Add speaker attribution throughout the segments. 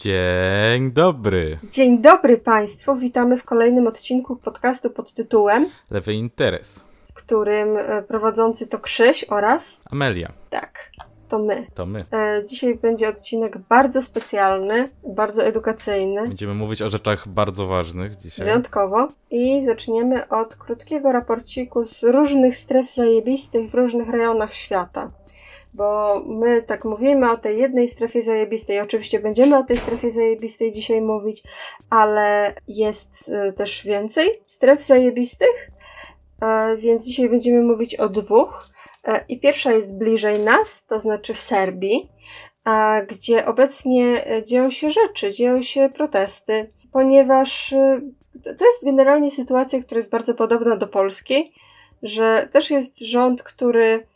Speaker 1: Dzień dobry.
Speaker 2: Dzień dobry Państwu. Witamy w kolejnym odcinku podcastu pod tytułem
Speaker 1: Lewy Interes.
Speaker 2: W którym e, prowadzący to Krzyś oraz.
Speaker 1: Amelia.
Speaker 2: Tak, to my.
Speaker 1: To my.
Speaker 2: E, dzisiaj będzie odcinek bardzo specjalny, bardzo edukacyjny.
Speaker 1: Będziemy mówić o rzeczach bardzo ważnych dzisiaj.
Speaker 2: Wyjątkowo. I zaczniemy od krótkiego raporciku z różnych stref zajebistych w różnych rejonach świata bo my tak mówimy o tej jednej strefie zajebistej. Oczywiście będziemy o tej strefie zajebistej dzisiaj mówić, ale jest y, też więcej stref zajebistych, e, więc dzisiaj będziemy mówić o dwóch. E, I pierwsza jest bliżej nas, to znaczy w Serbii, gdzie obecnie e, dzieją się rzeczy, dzieją się protesty, ponieważ to jest generalnie sytuacja, która jest bardzo podobna do polskiej, że też jest rząd, który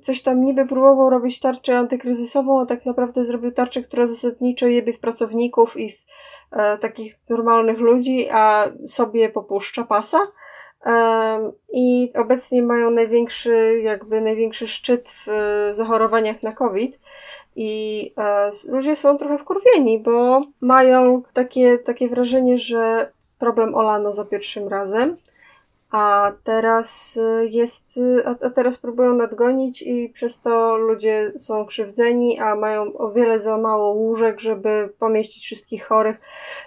Speaker 2: coś tam niby próbował robić tarczę antykryzysową, a tak naprawdę zrobił tarczę, która zasadniczo jebie w pracowników i w e, takich normalnych ludzi, a sobie popuszcza pasa. I obecnie mają największy, jakby największy szczyt w e, zachorowaniach na COVID. I e, ludzie są trochę wkurwieni, bo mają takie, takie wrażenie, że problem olano za pierwszym razem a teraz y, jest, y, a teraz próbują nadgonić i przez to ludzie są krzywdzeni, a mają o wiele za mało łóżek, żeby pomieścić wszystkich chorych.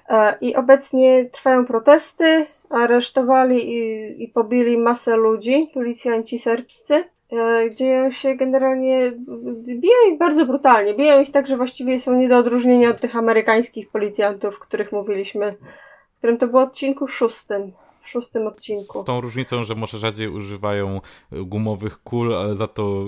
Speaker 2: E, I obecnie trwają protesty, aresztowali i, i pobili masę ludzi, policjanci serbscy. E, dzieją się generalnie, biją ich bardzo brutalnie. Biją ich tak, że właściwie są nie do odróżnienia od tych amerykańskich policjantów, których mówiliśmy, w którym to było odcinku szóstym w szóstym odcinku.
Speaker 1: Z tą różnicą, że może rzadziej używają gumowych kul, ale za to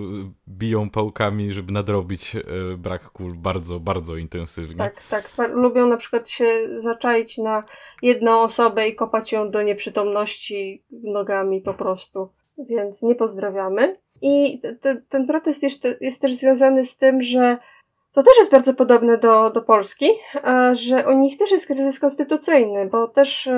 Speaker 1: biją pałkami, żeby nadrobić e, brak kul bardzo, bardzo intensywnie.
Speaker 2: Tak, tak. Lubią na przykład się zaczaić na jedną osobę i kopać ją do nieprzytomności nogami po prostu. Więc nie pozdrawiamy. I ten protest jest, jest też związany z tym, że to też jest bardzo podobne do, do Polski, że u nich też jest kryzys konstytucyjny, bo też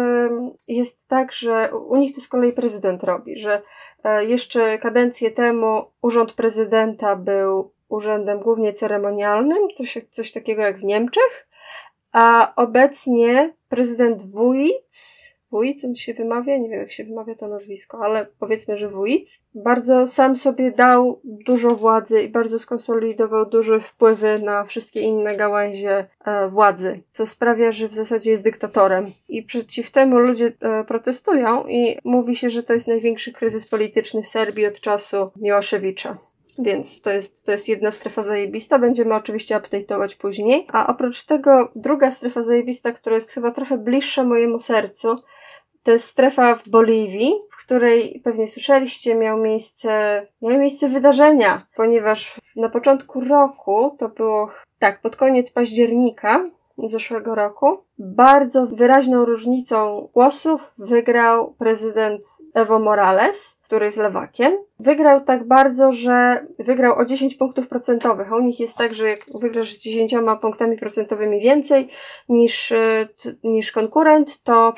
Speaker 2: jest tak, że u nich to z kolei prezydent robi, że e, jeszcze kadencję temu urząd prezydenta był urzędem głównie ceremonialnym, to się, coś takiego jak w Niemczech, a obecnie prezydent Wójc Wójc, on się wymawia, nie wiem jak się wymawia to nazwisko, ale powiedzmy, że Wójc, bardzo sam sobie dał dużo władzy i bardzo skonsolidował duże wpływy na wszystkie inne gałęzie e, władzy, co sprawia, że w zasadzie jest dyktatorem. I przeciw temu ludzie e, protestują i mówi się, że to jest największy kryzys polityczny w Serbii od czasu Miłoszewicza. Więc to jest, to jest jedna strefa zajebista. Będziemy oczywiście update'ować później. A oprócz tego druga strefa zajebista, która jest chyba trochę bliższa mojemu sercu, to jest strefa w Boliwii, w której pewnie słyszeliście, miał miejsce, miały miejsce wydarzenia, ponieważ na początku roku, to było tak, pod koniec października, zeszłego roku. Bardzo wyraźną różnicą głosów wygrał prezydent Evo Morales, który jest lewakiem. Wygrał tak bardzo, że wygrał o 10 punktów procentowych, a u nich jest tak, że jak wygrasz z 10 punktami procentowymi więcej niż, niż konkurent, to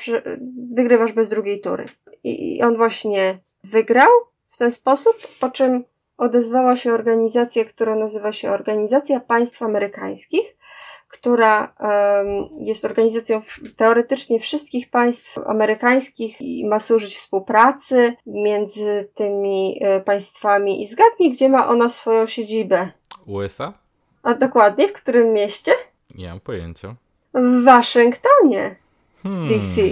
Speaker 2: wygrywasz bez drugiej tury. I on właśnie wygrał w ten sposób, po czym odezwała się organizacja, która nazywa się Organizacja Państw Amerykańskich, która jest organizacją teoretycznie wszystkich państw amerykańskich i ma służyć współpracy między tymi e, państwami. I zgadnij, gdzie ma ona swoją siedzibę.
Speaker 1: USA?
Speaker 2: A dokładnie, w którym mieście?
Speaker 1: Nie mam pojęcia.
Speaker 2: W Waszyngtonie,
Speaker 1: hmm.
Speaker 2: DC.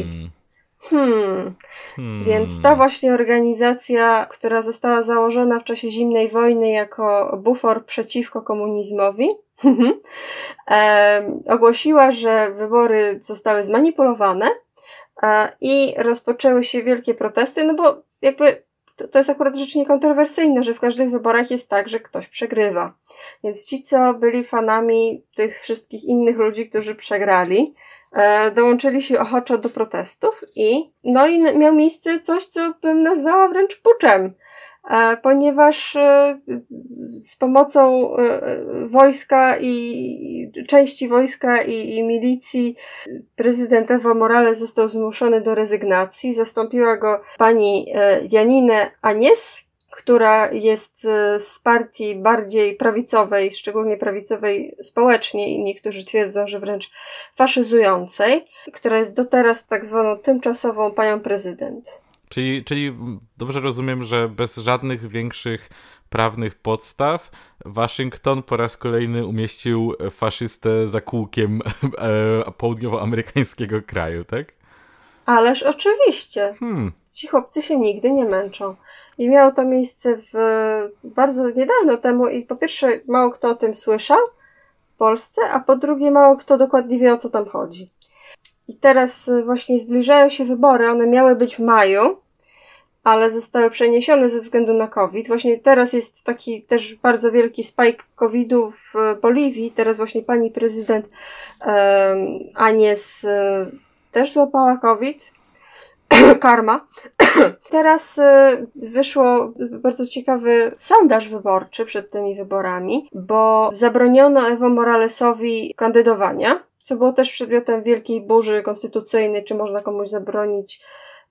Speaker 2: Hmm. hmm. Więc ta właśnie organizacja, która została założona w czasie zimnej wojny jako bufor przeciwko komunizmowi, e, ogłosiła, że wybory zostały zmanipulowane e, i rozpoczęły się wielkie protesty, no bo jakby to, to jest akurat rzecz niekontrowersyjna, że w każdych wyborach jest tak, że ktoś przegrywa. Więc ci, co byli fanami tych wszystkich innych ludzi, którzy przegrali, e, dołączyli się ochoczo do protestów i no i miał miejsce coś, co bym nazwała wręcz puczem. E, ponieważ e, z pomocą e, wojska i części wojska i, i milicji prezydent Evo Morales został zmuszony do rezygnacji. Zastąpiła go pani Janine Anies, która jest z partii bardziej prawicowej, szczególnie prawicowej społecznie i niektórzy twierdzą, że wręcz faszyzującej, która jest do teraz tak zwaną tymczasową panią prezydent.
Speaker 1: Czyli, czyli dobrze rozumiem, że bez żadnych większych prawnych podstaw Waszyngton po raz kolejny umieścił faszystę za kółkiem e, południowoamerykańskiego kraju, tak?
Speaker 2: Ależ oczywiście. Hmm. Ci chłopcy się nigdy nie męczą. I miało to miejsce w, bardzo niedawno temu i po pierwsze mało kto o tym słyszał w Polsce, a po drugie mało kto dokładnie wie o co tam chodzi. I teraz właśnie zbliżają się wybory, one miały być w maju, ale zostały przeniesione ze względu na COVID. Właśnie teraz jest taki też bardzo wielki spike COVID-u w Boliwii. Teraz właśnie pani prezydent um, Anies um, też złapała COVID. Karma. Teraz wyszło bardzo ciekawy sondaż wyborczy przed tymi wyborami, bo zabroniono Ewo Moralesowi kandydowania, co było też przedmiotem wielkiej burzy konstytucyjnej, czy można komuś zabronić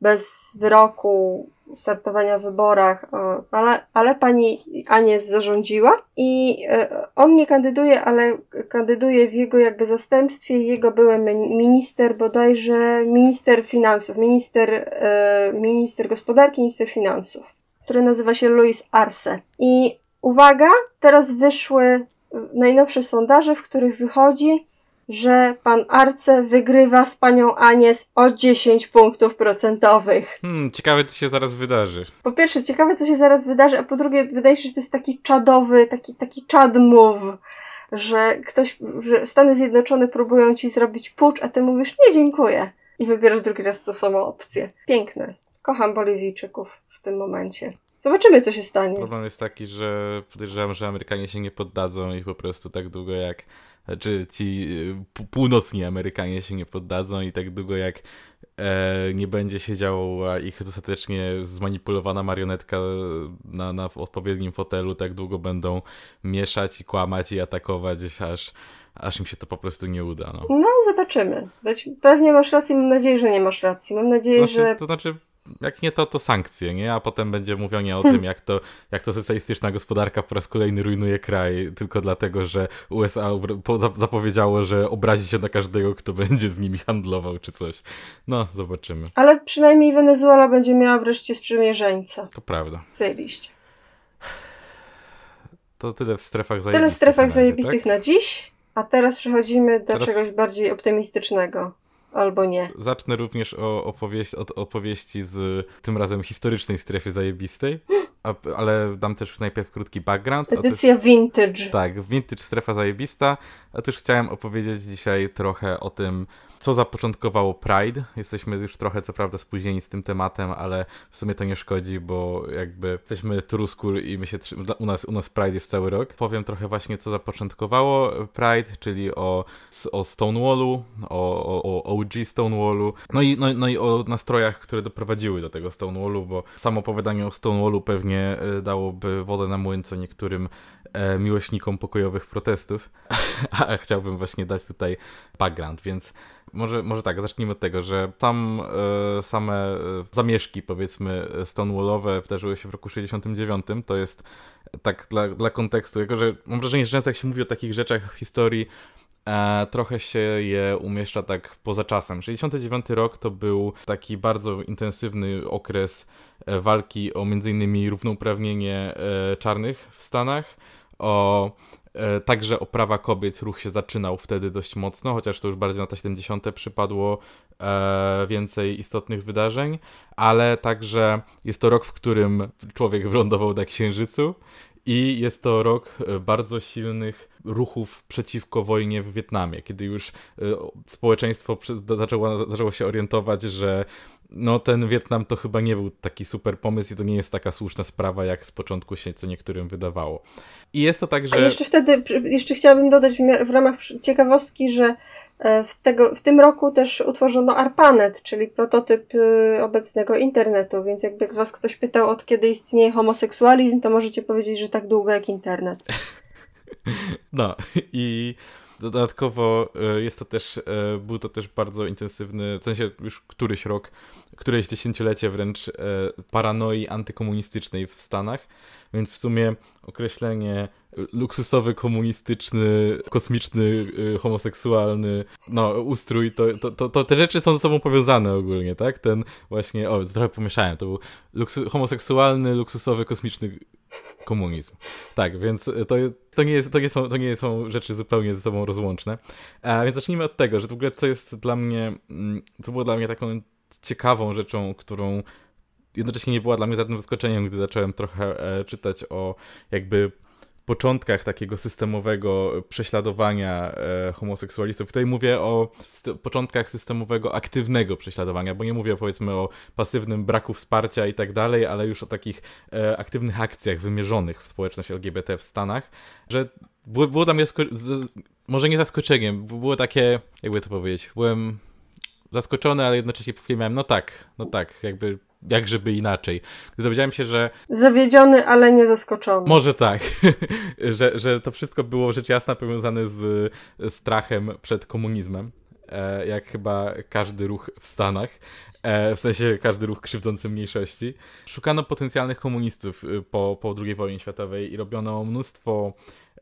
Speaker 2: bez wyroku startowania w wyborach, ale, ale pani Anies zarządziła i e, on nie kandyduje, ale kandyduje w jego jakby zastępstwie jego były minister bodajże, minister finansów, minister, e, minister gospodarki, minister finansów, który nazywa się Luis Arce. I uwaga, teraz wyszły najnowsze sondaże, w których wychodzi, że pan Arce wygrywa z panią Anies o 10 punktów procentowych.
Speaker 1: Hmm, ciekawe, co się zaraz wydarzy.
Speaker 2: Po pierwsze, ciekawe, co się zaraz wydarzy, a po drugie, wydaje się, że to jest taki czadowy, taki, taki czad move, że ktoś, że Stany Zjednoczone próbują ci zrobić pucz, a ty mówisz, nie, dziękuję. I wybierasz drugi raz tą samą opcję. Piękne. Kocham Boliwijczyków w tym momencie. Zobaczymy, co się stanie.
Speaker 1: Problem jest taki, że podejrzewam, że Amerykanie się nie poddadzą i po prostu tak długo jak czy ci y, północni Amerykanie się nie poddadzą i tak długo jak e, nie będzie siedziała ich dostatecznie zmanipulowana marionetka na, na odpowiednim fotelu, tak długo będą mieszać i kłamać i atakować, aż, aż im się to po prostu nie uda. No,
Speaker 2: no zobaczymy. Pewnie masz rację, mam nadzieję, że nie masz racji. Mam nadzieję,
Speaker 1: znaczy,
Speaker 2: że...
Speaker 1: To znaczy jak nie to, to sankcje, nie? A potem będzie mówienie o hmm. tym, jak to, jak to socjalistyczna gospodarka po raz kolejny rujnuje kraj, tylko dlatego, że USA zapowiedziało, że obrazi się na każdego, kto będzie z nimi handlował, czy coś. No, zobaczymy.
Speaker 2: Ale przynajmniej Wenezuela będzie miała wreszcie sprzymierzeńca.
Speaker 1: To prawda.
Speaker 2: Zajebiście.
Speaker 1: To tyle w strefach zajebistych.
Speaker 2: Tyle w strefach na razie, zajebistych tak? na dziś, a teraz przechodzimy do teraz... czegoś bardziej optymistycznego albo nie.
Speaker 1: Zacznę również o opowieść, od opowieści z tym razem historycznej strefy zajebistej, a, ale dam też najpierw krótki background.
Speaker 2: Edycja vintage.
Speaker 1: Tak, vintage strefa zajebista. A też chciałem opowiedzieć dzisiaj trochę o tym, co zapoczątkowało Pride. Jesteśmy już trochę, co prawda, spóźnieni z tym tematem, ale w sumie to nie szkodzi, bo jakby jesteśmy true school i my się, u nas, u nas Pride jest cały rok. Powiem trochę właśnie, co zapoczątkowało Pride, czyli o, o Stonewallu, o, o, o OG Stonewallu, no i, no, no i o nastrojach, które doprowadziły do tego Stonewallu, bo samo opowiadanie o Stonewallu pewnie e, dałoby wodę na młyn co niektórym e, miłośnikom pokojowych protestów, a chciałbym właśnie dać tutaj background, więc może, może tak, zacznijmy od tego, że tam e, same zamieszki, powiedzmy, Stonewallowe wydarzyły się w roku 69. To jest tak dla, dla kontekstu, jako że mam wrażenie, że często jak się mówi o takich rzeczach w historii, e, trochę się je umieszcza tak poza czasem. 69 rok to był taki bardzo intensywny okres e, walki o innymi równouprawnienie e, czarnych w Stanach, o także o prawa kobiet ruch się zaczynał wtedy dość mocno, chociaż to już bardziej na te 70. przypadło e, więcej istotnych wydarzeń, ale także jest to rok, w którym człowiek wylądował na Księżycu i jest to rok bardzo silnych ruchów przeciwko wojnie w Wietnamie, kiedy już społeczeństwo zaczęło, zaczęło się orientować, że no ten Wietnam to chyba nie był taki super pomysł i to nie jest taka słuszna sprawa, jak z początku się co niektórym wydawało. I jest to tak, że...
Speaker 2: A jeszcze wtedy, jeszcze chciałabym dodać w ramach ciekawostki, że e, w, tego, w tym roku też utworzono ARPANET, czyli prototyp y, obecnego internetu, więc jakby was ktoś pytał, od kiedy istnieje homoseksualizm, to możecie powiedzieć, że tak długo jak internet.
Speaker 1: No i Dodatkowo e, jest to też, e, był to też bardzo intensywny, w sensie już któryś rok, któreś dziesięciolecie wręcz paranoi antykomunistycznej w Stanach, więc w sumie określenie luksusowy, komunistyczny, kosmiczny, homoseksualny, no, ustrój, to, to, to, to, te rzeczy są ze sobą powiązane ogólnie, tak? Ten właśnie, o, trochę pomieszałem, to był luksu, homoseksualny, luksusowy, kosmiczny komunizm. Tak, więc to, to, nie jest, to, nie są, to nie są rzeczy zupełnie ze sobą rozłączne. A więc zacznijmy od tego, że w ogóle co jest dla mnie, mm, co było dla mnie taką ciekawą rzeczą, którą jednocześnie nie była dla mnie żadnym zaskoczeniem, gdy zacząłem trochę e, czytać o jakby początkach takiego systemowego prześladowania e, homoseksualistów. Tutaj mówię o początkach systemowego aktywnego prześladowania, bo nie mówię powiedzmy o pasywnym braku wsparcia i tak dalej, ale już o takich e, aktywnych akcjach wymierzonych w społeczność LGBT w Stanach, że było, było dla mnie może nie zaskoczeniem, było takie, jakby to powiedzieć, byłem zaskoczony, ale jednocześnie powiedziałem, no tak, no tak, jakby jak żeby inaczej. Gdy dowiedziałem się, że.
Speaker 2: Zawiedziony, ale nie zaskoczony.
Speaker 1: Może tak, że, że to wszystko było rzecz jasna powiązane z strachem przed komunizmem. E, jak chyba każdy ruch w Stanach, e, w sensie każdy ruch krzywdzący mniejszości. Szukano potencjalnych komunistów y, po, po II wojnie światowej i robiono mnóstwo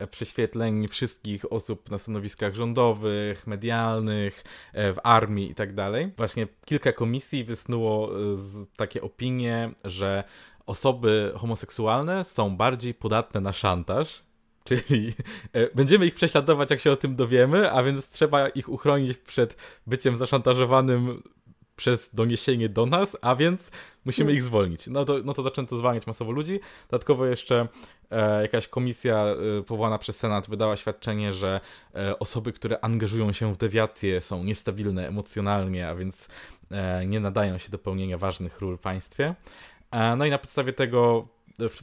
Speaker 1: prześwietleń wszystkich osób na stanowiskach rządowych, medialnych, e, w armii i tak. Właśnie kilka komisji wysnuło e, takie opinie, że osoby homoseksualne są bardziej podatne na szantaż, Czyli e, będziemy ich prześladować, jak się o tym dowiemy, a więc trzeba ich uchronić przed byciem zaszantażowanym przez doniesienie do nas, a więc musimy hmm. ich zwolnić. No to, no to zaczęto zwalniać masowo ludzi. Dodatkowo jeszcze e, jakaś komisja e, powołana przez Senat wydała świadczenie, że e, osoby, które angażują się w dewiację są niestabilne emocjonalnie, a więc e, nie nadają się do pełnienia ważnych ról w państwie. E, no i na podstawie tego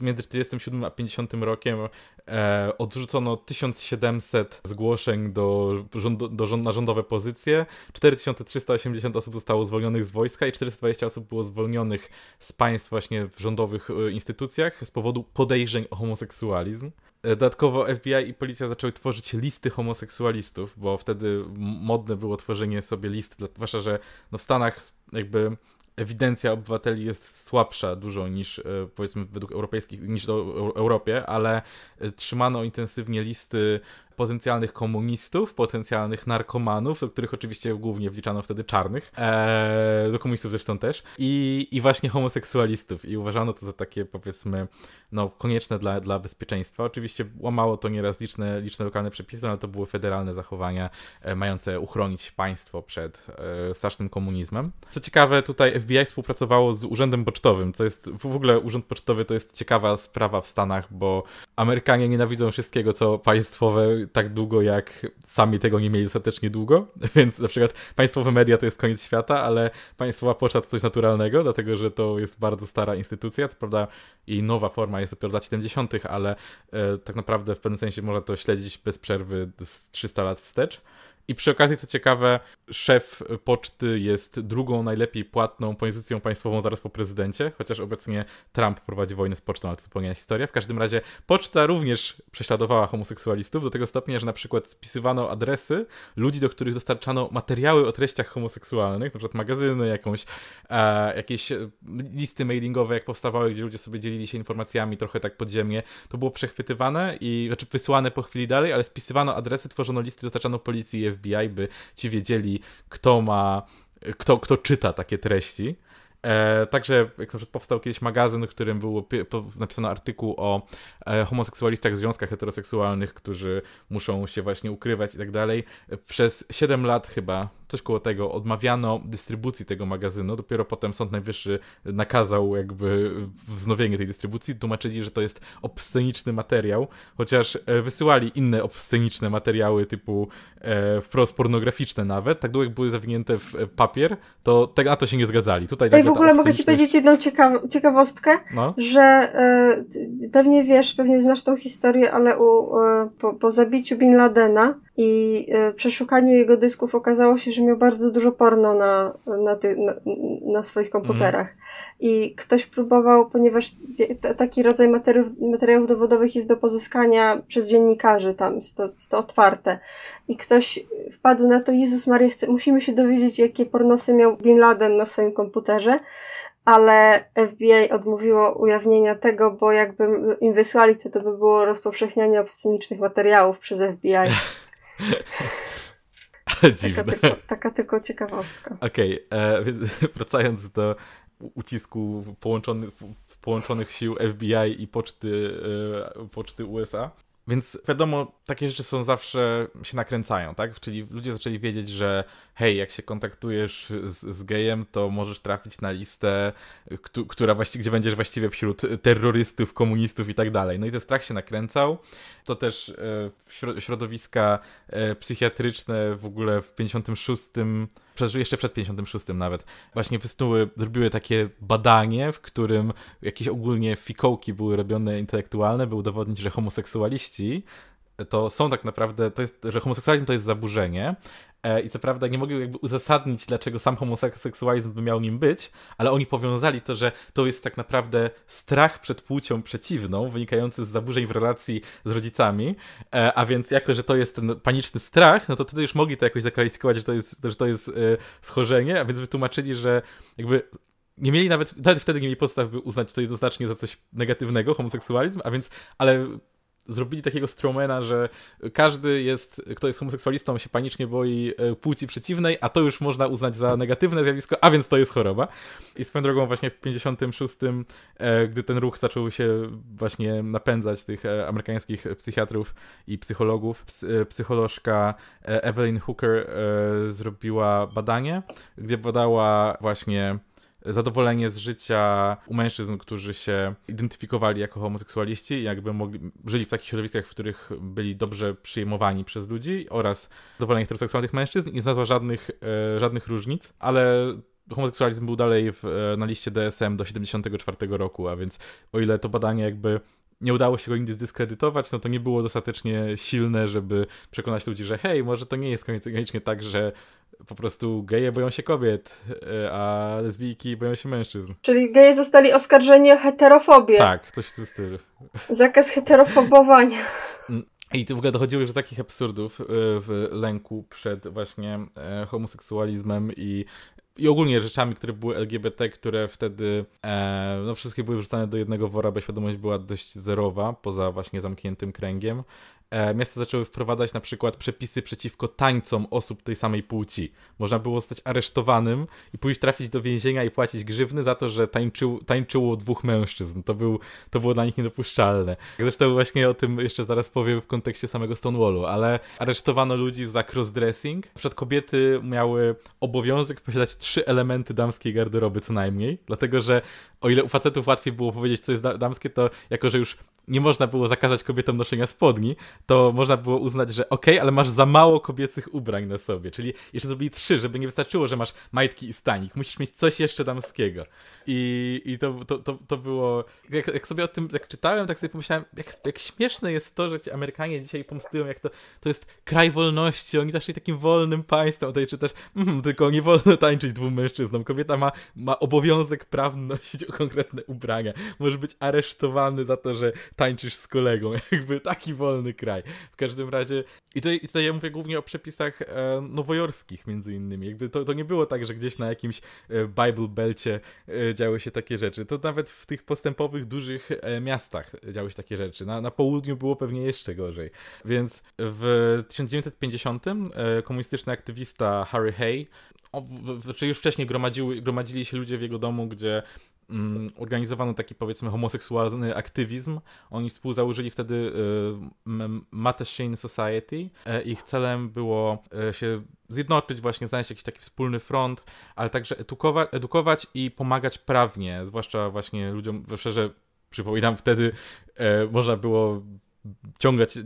Speaker 1: między 47 a 50 rokiem e, odrzucono 1700 zgłoszeń do, rząd, do na rządowe pozycje, 4380 osób zostało zwolnionych z wojska i 420 osób było zwolnionych z państw właśnie w rządowych e, instytucjach z powodu podejrzeń o homoseksualizm. E, dodatkowo FBI i policja zaczęły tworzyć listy homoseksualistów, bo wtedy modne było tworzenie sobie list, zwłaszcza, że no w Stanach jakby ewidencja obywateli jest słabsza dużo niż e, powiedzmy według europejskich, niż do Europie, ale e, trzymano intensywnie listy potencjalnych komunistów, potencjalnych narkomanów, do których oczywiście głównie wliczano wtedy czarnych, eee, do komunistów zresztą też, i, i właśnie homoseksualistów. I uważano to za takie, powiedzmy, no, konieczne dla, dla bezpieczeństwa. Oczywiście łamało to nieraz liczne, liczne lokalne przepisy, ale to były federalne zachowania e, mające uchronić państwo przed e, strasznym komunizmem. Co ciekawe, tutaj FBI współpracowało z Urzędem Pocztowym, co jest w ogóle Urząd Pocztowy to jest ciekawa sprawa w Stanach, bo Amerykanie nienawidzą wszystkiego, co państwowe, tak długo, jak sami tego nie mieli dostatecznie długo, więc na przykład państwowe media to jest koniec świata, ale państwowa poczta to coś naturalnego, dlatego że to jest bardzo stara instytucja, co prawda jej nowa forma jest dopiero lat 70., ale e, tak naprawdę w pewnym sensie można to śledzić bez przerwy z 300 lat wstecz. I przy okazji, co ciekawe, szef poczty jest drugą najlepiej płatną pozycją państwową zaraz po prezydencie, chociaż obecnie Trump prowadzi wojnę z pocztą, ale to zupełnie historia. W każdym razie poczta również prześladowała homoseksualistów do tego stopnia, że na przykład spisywano adresy ludzi, do których dostarczano materiały o treściach homoseksualnych, na przykład magazyny, jakąś, e, jakieś listy mailingowe, jak powstawały, gdzie ludzie sobie dzielili się informacjami trochę tak podziemnie. To było przechwytywane i, znaczy wysyłane po chwili dalej, ale spisywano adresy, tworzono listy, dostarczano policji i FBI, by ci wiedzieli, kto ma, kto, kto czyta takie treści. E, także jak na powstał kiedyś magazyn, w którym było napisano artykuł o e, homoseksualistach w związkach heteroseksualnych, którzy muszą się właśnie ukrywać i tak dalej. Przez 7 lat chyba coś koło tego, odmawiano dystrybucji tego magazynu, dopiero potem Sąd Najwyższy nakazał jakby wznowienie tej dystrybucji, tłumaczyli, że to jest obsceniczny materiał, chociaż e, wysyłali inne obsceniczne materiały typu e, wprost pornograficzne nawet, tak długo jak były zawinięte w e, papier, to te, na to się nie zgadzali. Tutaj
Speaker 2: Ej, w ogóle mogę ci powiedzieć jedną ciekaw ciekawostkę, no? że e, pewnie wiesz, pewnie znasz tą historię, ale u, e, po, po zabiciu Bin Ladena i e, przeszukaniu jego dysków okazało się, że że miał bardzo dużo porno na, na, ty, na, na swoich komputerach. Mm. I ktoś próbował, ponieważ taki rodzaj materiałów, materiałów dowodowych jest do pozyskania przez dziennikarzy, tam jest to, jest to otwarte. I ktoś wpadł na to, Jezus Maria, chce, musimy się dowiedzieć, jakie pornosy miał Bin Laden na swoim komputerze ale FBI odmówiło ujawnienia tego, bo jakby im wysłali, to to by było rozpowszechnianie obscenicznych materiałów przez FBI.
Speaker 1: Dziwne.
Speaker 2: Taka tylko, taka tylko ciekawostka.
Speaker 1: Okej, okay, e, więc wracając do ucisku połączonych, połączonych sił FBI i poczty, e, poczty USA. Więc wiadomo, takie rzeczy są zawsze, się nakręcają, tak? Czyli ludzie zaczęli wiedzieć, że hej, jak się kontaktujesz z, z gejem, to możesz trafić na listę, która właściwie, gdzie będziesz właściwie wśród terrorystów, komunistów i tak dalej. No i ten strach się nakręcał. To też e, środowiska e, psychiatryczne w ogóle w 56 jeszcze przed 56 nawet, właśnie wysnuły, zrobiły takie badanie, w którym jakieś ogólnie fikołki były robione intelektualne, by udowodnić, że homoseksualiści to są tak naprawdę, to jest, że homoseksualizm to jest zaburzenie, I co prawda nie mogli jakby uzasadnić, dlaczego sam homoseksualizm by miał nim być, ale oni powiązali to, że to jest tak naprawdę strach przed płcią przeciwną, wynikający z zaburzeń w relacji z rodzicami, e, a więc jako, że to jest ten paniczny strach, no to wtedy już mogli to jakoś zakwalifikować, że to jest, że to jest e, schorzenie, a więc wytłumaczyli, że jakby nie mieli nawet, nawet wtedy nie mieli podstaw, by uznać to jednoznacznie za coś negatywnego, homoseksualizm, a więc, ale zrobili takiego stromena, że każdy jest, kto jest homoseksualistą, się panicznie boi e, płci przeciwnej, a to już można uznać za negatywne zjawisko, a więc to jest choroba. I swoją drogą właśnie w 56, e, gdy ten ruch zaczął się właśnie napędzać tych e, amerykańskich psychiatrów i psychologów, psycholożka Evelyn Hooker zrobiła badanie, gdzie badała właśnie zadowolenie z życia u mężczyzn, którzy się identyfikowali jako homoseksualiści jakby mogli, żyli w takich środowiskach, w których byli dobrze przyjmowani przez ludzi oraz zadowolenie heteroseksualnych mężczyzn i znalazła żadnych, e, żadnych różnic, ale homoseksualizm był dalej w, e, na liście DSM do 74 roku, a więc o ile to badanie jakby nie udało się go nigdy zdyskredytować, no to nie było dostatecznie silne, żeby przekonać ludzi, że hej, może to nie jest koniecznie tak, że po prostu geje boją się kobiet, e, a lesbijki boją się mężczyzn.
Speaker 2: Czyli geje zostali oskarżeni o heterofobię.
Speaker 1: Tak, coś w tym stylu.
Speaker 2: Zakaz heterofobowania.
Speaker 1: Mm, I to w ogóle dochodziło już do takich absurdów e, w lęku przed właśnie e, homoseksualizmem i i ogólnie rzeczami, które były LGBT, które wtedy no wszystkie były wrzucane do jednego wora, bo świadomość była dość zerowa, poza właśnie zamkniętym kręgiem miasta zaczęły wprowadzać na przykład przepisy przeciwko tańcom osób tej samej płci. Można było zostać aresztowanym i pójść trafić do więzienia i płacić grzywny za to, że tańczył, tańczyło dwóch mężczyzn. To, był, to było dla nich niedopuszczalne. Zresztą właśnie o tym jeszcze zaraz powiem w kontekście samego Stonewallu, ale aresztowano ludzi za crossdressing. Przed kobiety miały obowiązek posiadać trzy elementy damskiej garderoby co najmniej, dlatego że o ile u facetów łatwiej było powiedzieć, co jest damskie, to jako, że już nie można było zakazać kobietom noszenia spodni, to można było uznać, że okej, okay, ale masz za mało kobiecych ubrań na sobie. Czyli jeszcze zrobili trzy, żeby nie wystarczyło, że masz majtki i stanik. Musisz mieć coś jeszcze damskiego. I, i to, to, to, to było... Jak, jak sobie o tym jak czytałem, tak sobie pomyślałem, jak, jak śmieszne jest to, że ci Amerykanie dzisiaj pomstują, jak to, to jest kraj wolności, oni zaszli takim wolnym państwem. Tutaj czytasz, mm, tylko nie wolno tańczyć dwóm mężczyznom. Kobieta ma, ma obowiązek prawny nosić konkretne ubrania. Możesz być aresztowany za to, że tańczysz z kolegą. Jakby taki wolny kraj. W każdym razie, i tutaj, tutaj ja mówię głównie o przepisach e, nowojorskich między innymi. Jakby to, to nie było tak, że gdzieś na jakimś e, Bible Belcie e, działy się takie rzeczy. To nawet w tych postępowych, dużych e, miastach działy się takie rzeczy. Na, na południu było pewnie jeszcze gorzej. Więc w 1950 e, komunistyczny aktywista Harry Hay o, w, w, czy już wcześniej gromadziły, gromadzili się ludzie w jego domu, gdzie organizowano taki powiedzmy homoseksualny aktywizm. Oni współzałożyli wtedy y, Mattachine Society. Y, ich celem było y, się zjednoczyć, właśnie znaleźć jakiś taki wspólny front, ale także edukować, edukować i pomagać prawnie, zwłaszcza właśnie ludziom we wszerze, przypominam, wtedy e, można było ciągać,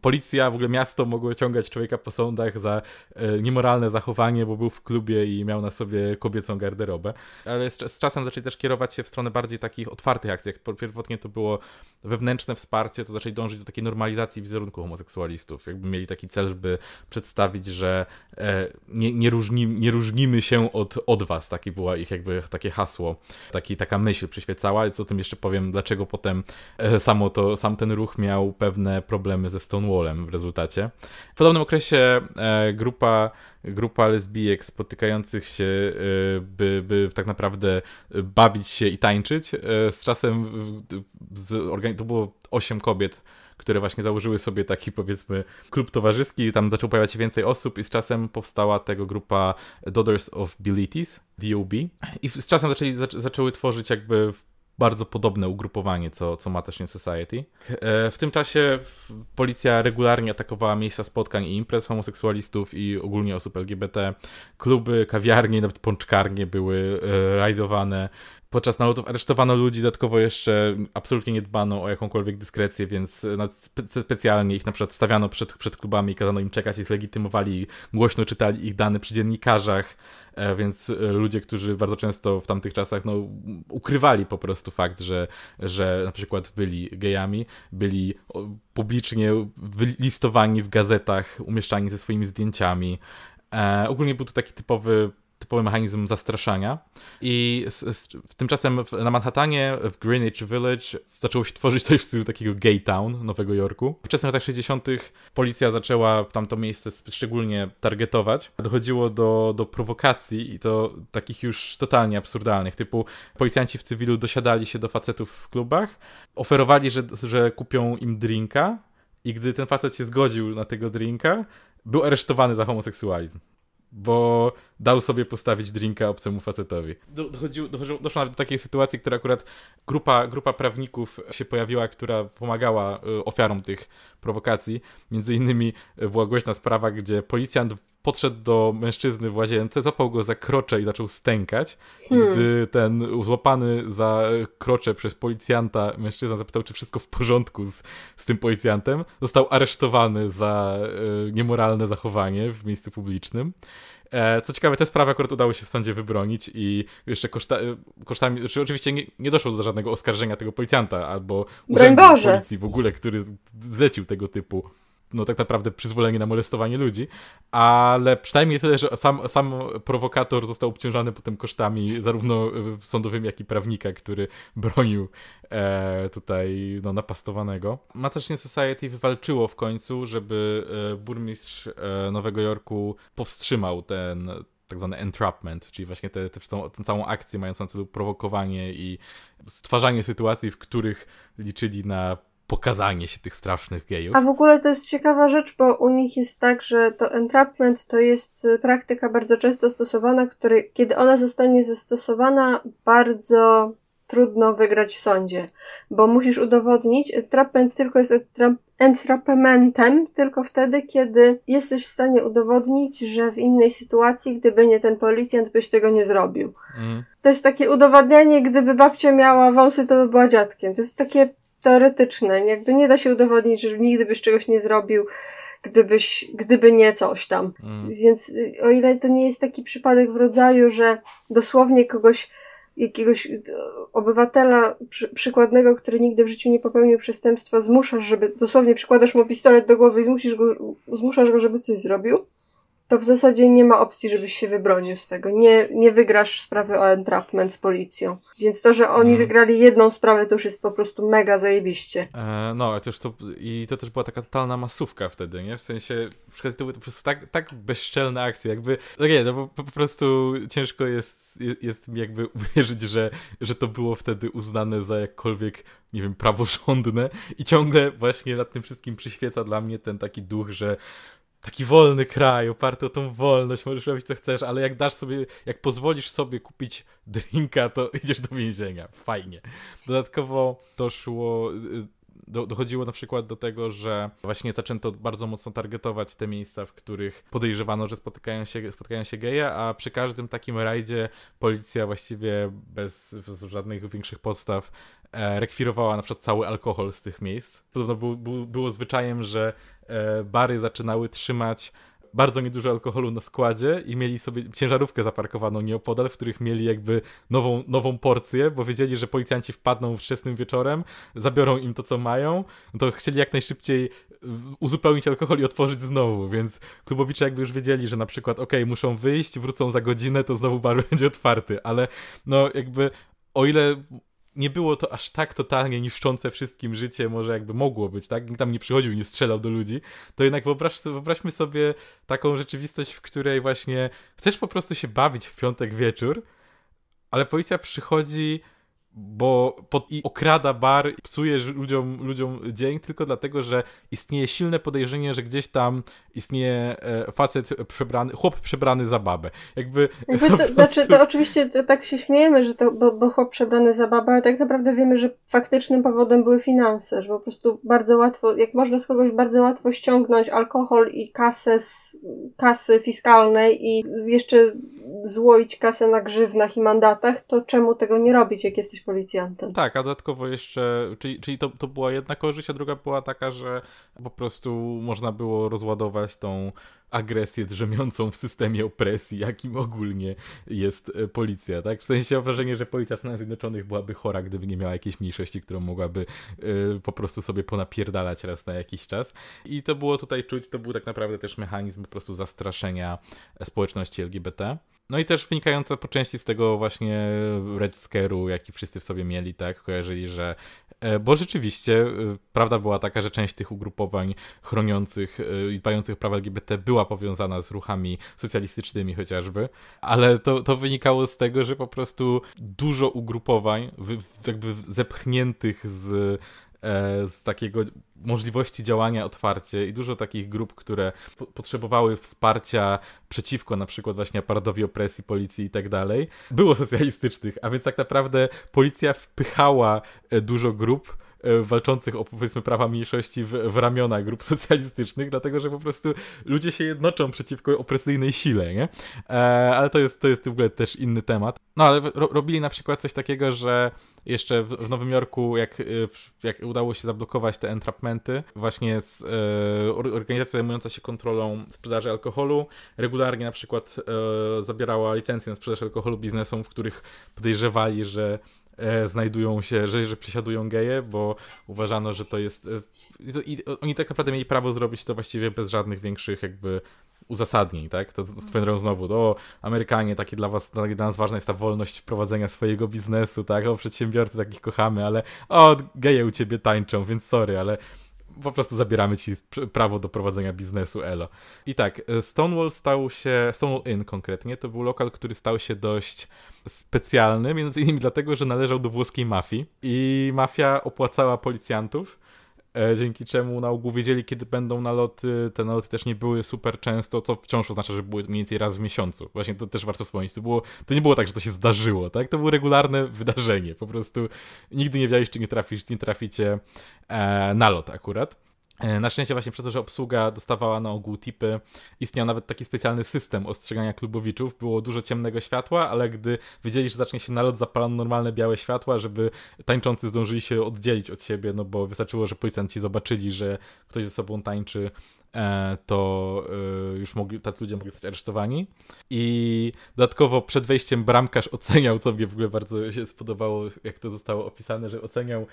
Speaker 1: policja, w ogóle miasto mogło ciągać człowieka po sądach za e, niemoralne zachowanie, bo był w klubie i miał na sobie kobiecą garderobę. Ale z, z czasem zaczęli też kierować się w stronę bardziej takich otwartych akcji. Jak pierwotnie to było wewnętrzne wsparcie, to zaczęli dążyć do takiej normalizacji wizerunku homoseksualistów. Jakby mieli taki cel, żeby przedstawić, że e, nie, nie, różni, nie różnimy się od, od was. Takie było ich jakby takie hasło, taki, taka myśl przyświecała. Co o tym jeszcze powiem, dlaczego potem e, samo to, sam ten ruch miał pewne problemy ze Stonewallem w rezultacie. W podobnym okresie e, grupa, grupa lesbijek spotykających się, e, by, by tak naprawdę bawić się i tańczyć, e, z czasem z, to było 8 kobiet, które właśnie założyły sobie taki powiedzmy klub towarzyski, tam zaczęło pojawiać się więcej osób i z czasem powstała tego grupa Daughters of Bilitis, DOB i z czasem zaczęli, zaczęły tworzyć jakby bardzo podobne ugrupowanie, co, co Matching Society. E, w tym czasie policja regularnie atakowała miejsca spotkań i imprez homoseksualistów i ogólnie osób LGBT. Kluby, kawiarnie, nawet pączkarnie były e, rajdowane. Podczas nalotów aresztowano ludzi, dodatkowo jeszcze absolutnie nie dbano o jakąkolwiek dyskrecję, więc e, spe specjalnie ich na przykład stawiano przed, przed klubami i kazano im czekać, ich legitymowali, głośno czytali ich dane przy dziennikarzach, e, więc e, ludzie, którzy bardzo często w tamtych czasach no, ukrywali po prostu fakt, że, że na przykład byli gejami, byli publicznie wylistowani w gazetach, umieszczani ze swoimi zdjęciami. ogólnie był to taki typowy typowy mechanizm zastraszania. I z, z, tymczasem w, na Manhattanie, w Greenwich Village, zaczęło się tworzyć coś w stylu takiego gay town Nowego Jorku. W wczesnych latach 60. policja zaczęła tamto miejsce szczególnie targetować. Dochodziło do, do prowokacji i to takich już totalnie absurdalnych, typu policjanci w cywilu dosiadali się do facetów w klubach, oferowali, że, że kupią im drinka i gdy ten facet się zgodził na tego drinka, był aresztowany za homoseksualizm bo dał sobie postawić drinka obcemu facetowi. Doszło nawet do takiej sytuacji, która akurat grupa, grupa prawników się pojawiła, która pomagała y, ofiarom tych prowokacji. Między innymi y, była głośna sprawa, gdzie policjant podszedł do mężczyzny w łazience, złapał go za krocze i zaczął stękać. Hmm. Gdy ten złapany za krocze przez policjanta mężczyzna zapytał, czy wszystko w porządku z, z tym policjantem, został aresztowany za y, niemoralne zachowanie w miejscu publicznym. E, co ciekawe, te sprawy akurat udało się w sądzie wybronić i jeszcze koszta, kosztami, znaczy oczywiście nie, nie, doszło do żadnego oskarżenia tego policjanta albo urzędu policji w ogóle, który zlecił tego typu no tak naprawdę przyzwolenie na molestowanie ludzi, ale przynajmniej tyle, że sam, sam prowokator został obciążany potem kosztami zarówno sądowymi, jak i prawnika, który bronił e, tutaj no, napastowanego. Matching Society wywalczyło w końcu, żeby e, burmistrz e, Nowego Jorku powstrzymał ten tak zwany entrapment, czyli właśnie tę całą akcję mającą na celu prowokowanie i stwarzanie sytuacji, w których liczyli na pokazanie się tych strasznych gejów.
Speaker 2: A w ogóle to jest ciekawa rzecz, bo u nich jest tak, że to entrapment to jest y, praktyka bardzo często stosowana, który, kiedy ona zostanie zastosowana, bardzo trudno wygrać w sądzie, bo musisz udowodnić, entrapment tylko jest entrapmentem tylko wtedy, kiedy jesteś w stanie udowodnić, że w innej sytuacji, gdyby nie ten policjant, byś tego nie zrobił. Mm. To jest takie udowadnianie, gdyby babcia miała wąsy, to by była dziadkiem. To jest takie teoretyczne. Jakby nie da się udowodnić, że nigdy byś czegoś nie zrobił, gdybyś, gdyby nie coś tam. Mm. Więc o ile to nie jest taki przypadek w rodzaju, że dosłownie kogoś, jakiegoś obywatela przy, przykładnego, który nigdy w życiu nie popełnił przestępstwa, zmuszasz, żeby, dosłownie przykładasz mu pistolet do głowy i zmusisz go, zmuszasz go, żeby coś zrobił, to w zasadzie nie ma opcji, żebyś się wybronił z tego. Nie, nie wygrasz sprawy o entrapment z policją. Więc to, że oni hmm. wygrali jedną sprawę, to już jest po prostu mega zajebiście.
Speaker 1: E, no, to to, i to też była taka totalna masówka wtedy, nie? W sensie, to były po prostu tak, tak bezczelne akcje, jakby, no nie, no po, po prostu ciężko jest, jest mi jakby uwierzyć, że, że to było wtedy uznane za jakkolwiek, nie wiem, praworządne i ciągle właśnie nad tym wszystkim przyświeca dla mnie ten taki duch, że taki wolny kraj, oparty o tą wolność, możesz robić co chcesz, ale jak dasz sobie, jak pozwolisz sobie kupić drinka, to idziesz do więzienia. Fajnie. Dodatkowo doszło, do, dochodziło na przykład do tego, że właśnie zaczęto bardzo mocno targetować te miejsca, w których podejrzewano, że spotykają się, spotykają się geje, a przy każdym takim rajdzie policja właściwie bez, bez żadnych większych podstaw e, rekwirowała na przykład cały alkohol z tych miejsc. Podobno był, był, było zwyczajem, że e, bary zaczynały trzymać bardzo niedużo alkoholu na składzie i mieli sobie ciężarówkę zaparkowaną nieopodal, w których mieli jakby nową, nową porcję, bo wiedzieli, że policjanci wpadną wczesnym wieczorem, zabiorą im to, co mają, to chcieli jak najszybciej uzupełnić alkohol i otworzyć znowu, więc klubowicze jakby już wiedzieli, że na przykład ok, muszą wyjść, wrócą za godzinę, to znowu bar będzie otwarty, ale no jakby o ile nie było to aż tak totalnie niszczące wszystkim życie, może jakby mogło być, tak? Nikt tam nie przychodził nie strzelał do ludzi, to jednak wyobraź, wyobraźmy sobie taką rzeczywistość, w której właśnie chcesz po prostu się bawić w piątek wieczór, ale policja przychodzi bo pod, i okrada bar, psuje ludziom, ludziom dzień tylko dlatego, że istnieje silne podejrzenie, że gdzieś tam istnieje e, facet przebrany, chłop przebrany za babę. Jakby,
Speaker 2: Jakby to, prostu... Znaczy, to oczywiście to tak się śmiejemy, że to, bo, bo chłop przebrany za babę, ale tak naprawdę wiemy, że faktycznym powodem były finanse, że po prostu bardzo łatwo, jak można z kogoś bardzo łatwo ściągnąć alkohol i kasę z kasy fiskalnej i jeszcze złoić kasę na grzywnach i mandatach, to czemu tego nie robić, jak jesteś policjantem.
Speaker 1: Tak, a dodatkowo jeszcze, czyli, czyli to, to była jedna korzyść, a druga była taka, że po prostu można było rozładować tą agresję drzemiącą w systemie opresji, jakim ogólnie jest e, policja, tak? W sensie mam wrażenie, że policja Stanów Zjednoczonych byłaby chora, gdyby nie miała jakiejś mniejszości, którą mogłaby y, po prostu sobie ponapierdalać raz na jakiś czas. I to było tutaj czuć, to był tak naprawdę też mechanizm po prostu zastraszenia społeczności LGBT. No i też wynikające po części z tego właśnie Red Scare'u, jaki wszyscy w sobie mieli, tak? Kojarzyli, że e, bo rzeczywiście e, prawda była taka, że część tych ugrupowań chroniących e, i dbających o prawa LGBT była powiązana z ruchami socjalistycznymi chociażby, ale to, to wynikało z tego, że po prostu dużo ugrupowań jakby zepchniętych z z takiego możliwości działania otwarcie i dużo takich grup, które po potrzebowały wsparcia przeciwko na przykład właśnie aparadowi opresji, policji i tak dalej, było socjalistycznych, a więc tak naprawdę policja wpychała e, dużo grup E, walczących o powiedzmy prawa mniejszości w, w ramiona grup socjalistycznych, dlatego że po prostu ludzie się jednoczą przeciwko opresyjnej sile, nie? E, ale to jest, to jest w ogóle też inny temat. No ale ro, robili na przykład coś takiego, że jeszcze w, w Nowym Jorku, jak, e, jak udało się zablokować te entrapmenty, właśnie z, e, organizacja zajmująca się kontrolą sprzedaży alkoholu, regularnie na przykład e, zabierała licencję na sprzedaż alkoholu biznesom, w których podejrzewali, że e, znajdują się, że, że przesiadują geje, bo uważano, że to jest. E, i, to, i oni tak naprawdę mieli prawo zrobić to właściwie bez żadnych większych jakby uzasadnień, tak? To swoją drogą znowu, o, Amerykanie, takie dla was, dla nas ważna jest ta wolność prowadzenia swojego biznesu, tak? O, przedsiębiorcy takich kochamy, ale o, geje u ciebie tańczą, więc sorry, ale po prostu zabieramy ci prawo do prowadzenia biznesu Elo. I tak, e, Stonewall stał się, Stonewall Inn konkretnie, to był lokal, który stał się dość specjalny, między innymi dlatego, że należał do włoskiej mafii i mafia opłacała policjantów, dzięki czemu na ogół wiedzieli, kiedy będą naloty. Te naloty też nie były super często, co wciąż oznacza, że były mniej więcej raz w miesiącu. Właśnie to też warto wspomnieć. To, było, to nie było tak, że to się zdarzyło, tak? To było regularne wydarzenie. Po prostu nigdy nie wiedziałeś, czy nie, trafisz, nie traficie e, nalot akurat. E, na szczęście właśnie przez to, że obsługa dostawała na ogół tipy, istniał nawet taki specjalny system ostrzegania klubowiczów. Było dużo ciemnego światła, ale gdy wiedzieli, że zacznie się nalot, zapalono normalne białe światła, żeby tańczący zdążyli się oddzielić od siebie, no bo wystarczyło, że policjanci zobaczyli, że ktoś ze sobą tańczy, e, to e, już mogli, tacy ludzie mogli zostać aresztowani. I dodatkowo przed wejściem bramkarz oceniał, co mnie w ogóle bardzo się spodobało, jak to zostało opisane, że oceniał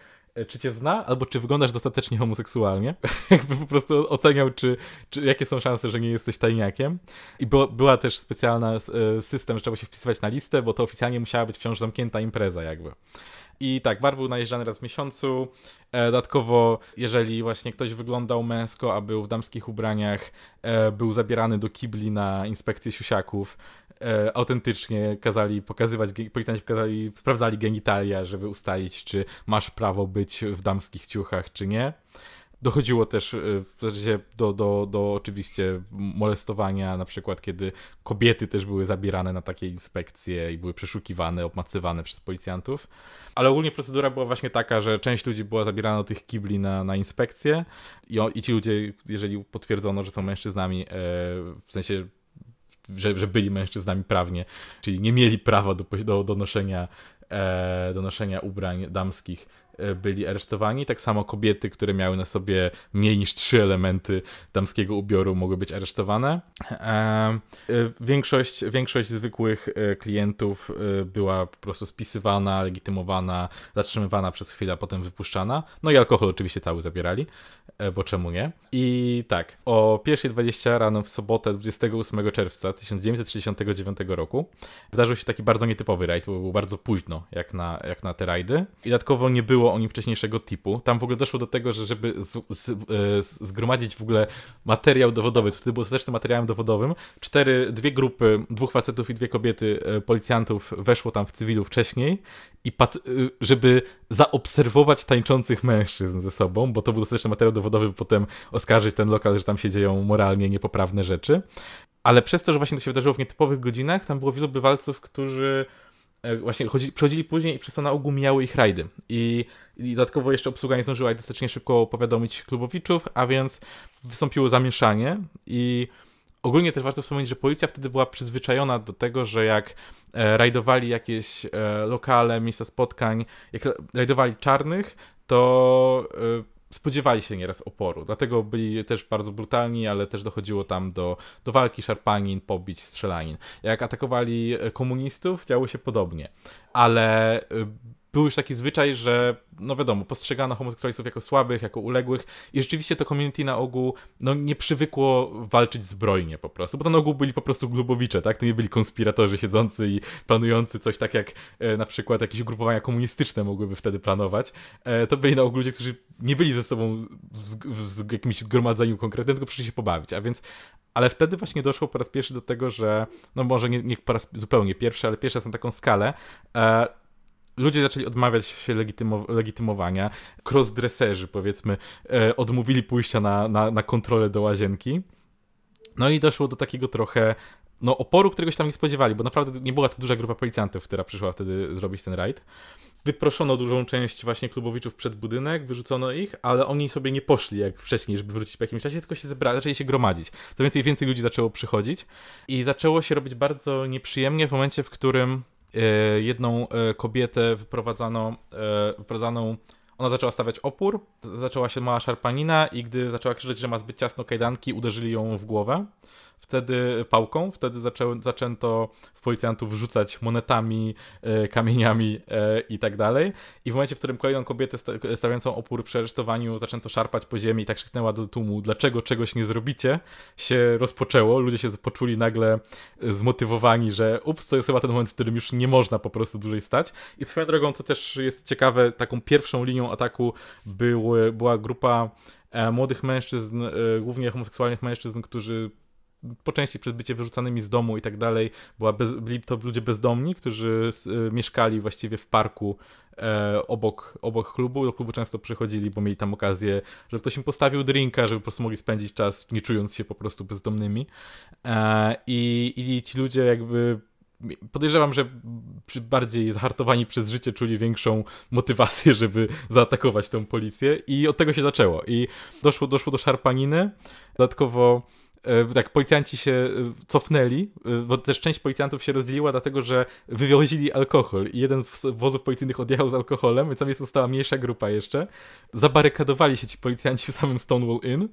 Speaker 1: czy cię zna, albo czy wyglądasz dostatecznie homoseksualnie. Jakby po prostu oceniał, czy, czy jakie są szanse, że nie jesteś tajniakiem. I było, była też specjalna e, system, że trzeba się wpisywać na listę, bo to oficjalnie musiała być wciąż zamknięta impreza jakby. I tak, bar był najeżdżany raz w miesiącu. E, dodatkowo, jeżeli właśnie ktoś wyglądał męsko, a był w damskich ubraniach, e, był zabierany do kibli na inspekcję siusiaków. E, autentycznie kazali pokazywać, policjanci kazali, sprawdzali genitalia, żeby ustalić, czy masz prawo być w damskich ciuchach, czy nie. Dochodziło też w zasadzie do, do, do oczywiście molestowania, na przykład kiedy kobiety też były zabierane na takie inspekcje i były przeszukiwane, obmacywane przez policjantów. Ale ogólnie procedura była właśnie taka, że część ludzi była zabierana do tych kibli na, na inspekcję i, i ci ludzie, jeżeli potwierdzono, że są mężczyznami, e, w sensie że, że byli mężczyznami prawnie, czyli nie mieli prawa do, do, do, noszenia, e, do noszenia ubrań damskich, E, byli aresztowani. Tak samo kobiety, które miały na sobie mniej niż trzy elementy damskiego ubioru, mogły być aresztowane. E, e, większość, większość zwykłych klientów była po prostu spisywana, legitymowana, zatrzymywana przez chwilę, a potem wypuszczana. No i alkohol oczywiście cały zabierali, bo czemu nie? I tak, o 1.20 rano w sobotę 28 czerwca 1969 roku wydarzył się taki bardzo nietypowy rajd, bo był bardzo późno jak na, jak na te rajdy. I dodatkowo nie było o nim wcześniejszego typu. Tam w ogóle doszło do tego, że żeby z, z, z, zgromadzić w ogóle materiał dowodowy, co wtedy było też materiałem dowodowym, cztery, dwie grupy, dwóch facetów i dwie kobiety, e, policjantów weszło tam w cywilu wcześniej i pat, e, żeby zaobserwować tańczących mężczyzn ze sobą, bo to był dostateczny materiał dowodowy, by potem oskarżyć ten lokal, że tam się dzieją moralnie niepoprawne rzeczy. Ale przez to, że właśnie to się wydarzyło w nietypowych godzinach, tam było wielu bywalców, którzy E, właśnie chodzi, przychodzili później i przez to na ogół mijały ich rajdy. I, I, dodatkowo jeszcze obsługa nie zdążyła dostatecznie szybko powiadomić klubowiczów, a więc wystąpiło zamieszanie i ogólnie też warto wspomnieć, że policja wtedy była przyzwyczajona do tego, że jak e, rajdowali jakieś e, lokale, miejsca spotkań, jak rajdowali czarnych, to spodziewali się nieraz oporu. Dlatego byli też bardzo brutalni, ale też dochodziło tam do, do walki, szarpanin, pobić, strzelanin. Jak atakowali e, komunistów, działo się podobnie. Ale e, był już taki zwyczaj, że no wiadomo, postrzegano homoseksualistów jako słabych, jako uległych i rzeczywiście to community na ogół no, nie przywykło walczyć zbrojnie po prostu, bo to na ogół byli po prostu glubowicze, tak? To nie byli konspiratorzy siedzący i planujący coś tak jak e, na przykład jakieś ugrupowania komunistyczne mogłyby wtedy planować. E, to byli na ogół ludzie, którzy nie byli ze sobą w, jakimś zgromadzeniu konkretnym, tylko przyszli się pobawić, a więc ale wtedy właśnie doszło po raz pierwszy do tego, że, no może nie, nie po raz zupełnie pierwszy, ale pierwszy raz na taką skalę, e, ludzie zaczęli odmawiać się legitymo legitymowania. Crossdresserzy, powiedzmy, e, odmówili pójścia na, na, na kontrolę do łazienki. No i doszło do takiego trochę no, oporu, którego się tam nie spodziewali, bo naprawdę nie była to duża grupa policjantów, która przyszła wtedy zrobić ten rajd. Wyproszono dużą część właśnie klubowiczów przed budynek, wyrzucono ich, ale oni sobie nie poszli jak wcześniej, żeby wrócić po jakimś czasie, tylko się zebrali, zaczęli się gromadzić. Co więcej, więcej ludzi zaczęło przychodzić i zaczęło się robić bardzo nieprzyjemnie w momencie, w którym jedną e, kobietę wyprowadzano, e, wyprowadzaną ona zaczęła stawiać opór, zaczęła się mała szarpanina i gdy zaczęła krzyczeć, że ma zbyt ciasno kajdanki, uderzyli ją w głowę wtedy pałką, wtedy zaczę, zaczęto w policjantów rzucać monetami, e, kamieniami e, i tak dalej. I w momencie, w którym kolejną kobietę stawiającą opór przy aresztowaniu zaczęto szarpać po ziemi i tak krzyknęła do tłumu, dlaczego czegoś nie zrobicie, się rozpoczęło. Ludzie się poczuli nagle zmotywowani, że ups, to jest chyba ten moment, w którym już nie można po prostu dłużej stać. I swoją drogą, co też jest ciekawe, taką pierwszą linią ataku były, była grupa e, młodych mężczyzn, głównie homoseksualnych mężczyzn, którzy po części przez bycie wyrzucanymi z domu i tak dalej, była bez, byli to ludzie bezdomni, którzy y, mieszkali właściwie w parku e, obok, obok klubu. Do klubu często przychodzili, bo mieli tam okazję, że ktoś im postawił drinka, żeby po prostu mogli spędzić czas, nie czując się po prostu bezdomnymi. E, i, I ci ludzie jakby podejrzewam, że bardziej zahartowani przez życie czuli większą motywację, żeby zaatakować tę policję i od tego się zaczęło. I doszło, doszło do szarpaniny. Dodatkowo E, tak, policjanci się e, cofnęli, e, bo też część policjantów się rozdzieliła, dlatego że wywiozili alkohol i jeden z wozów policyjnych odjechał z alkoholem, więc tam jest została mniejsza grupa jeszcze. Zabarykadowali się ci policjanci w samym Stonewall Inn.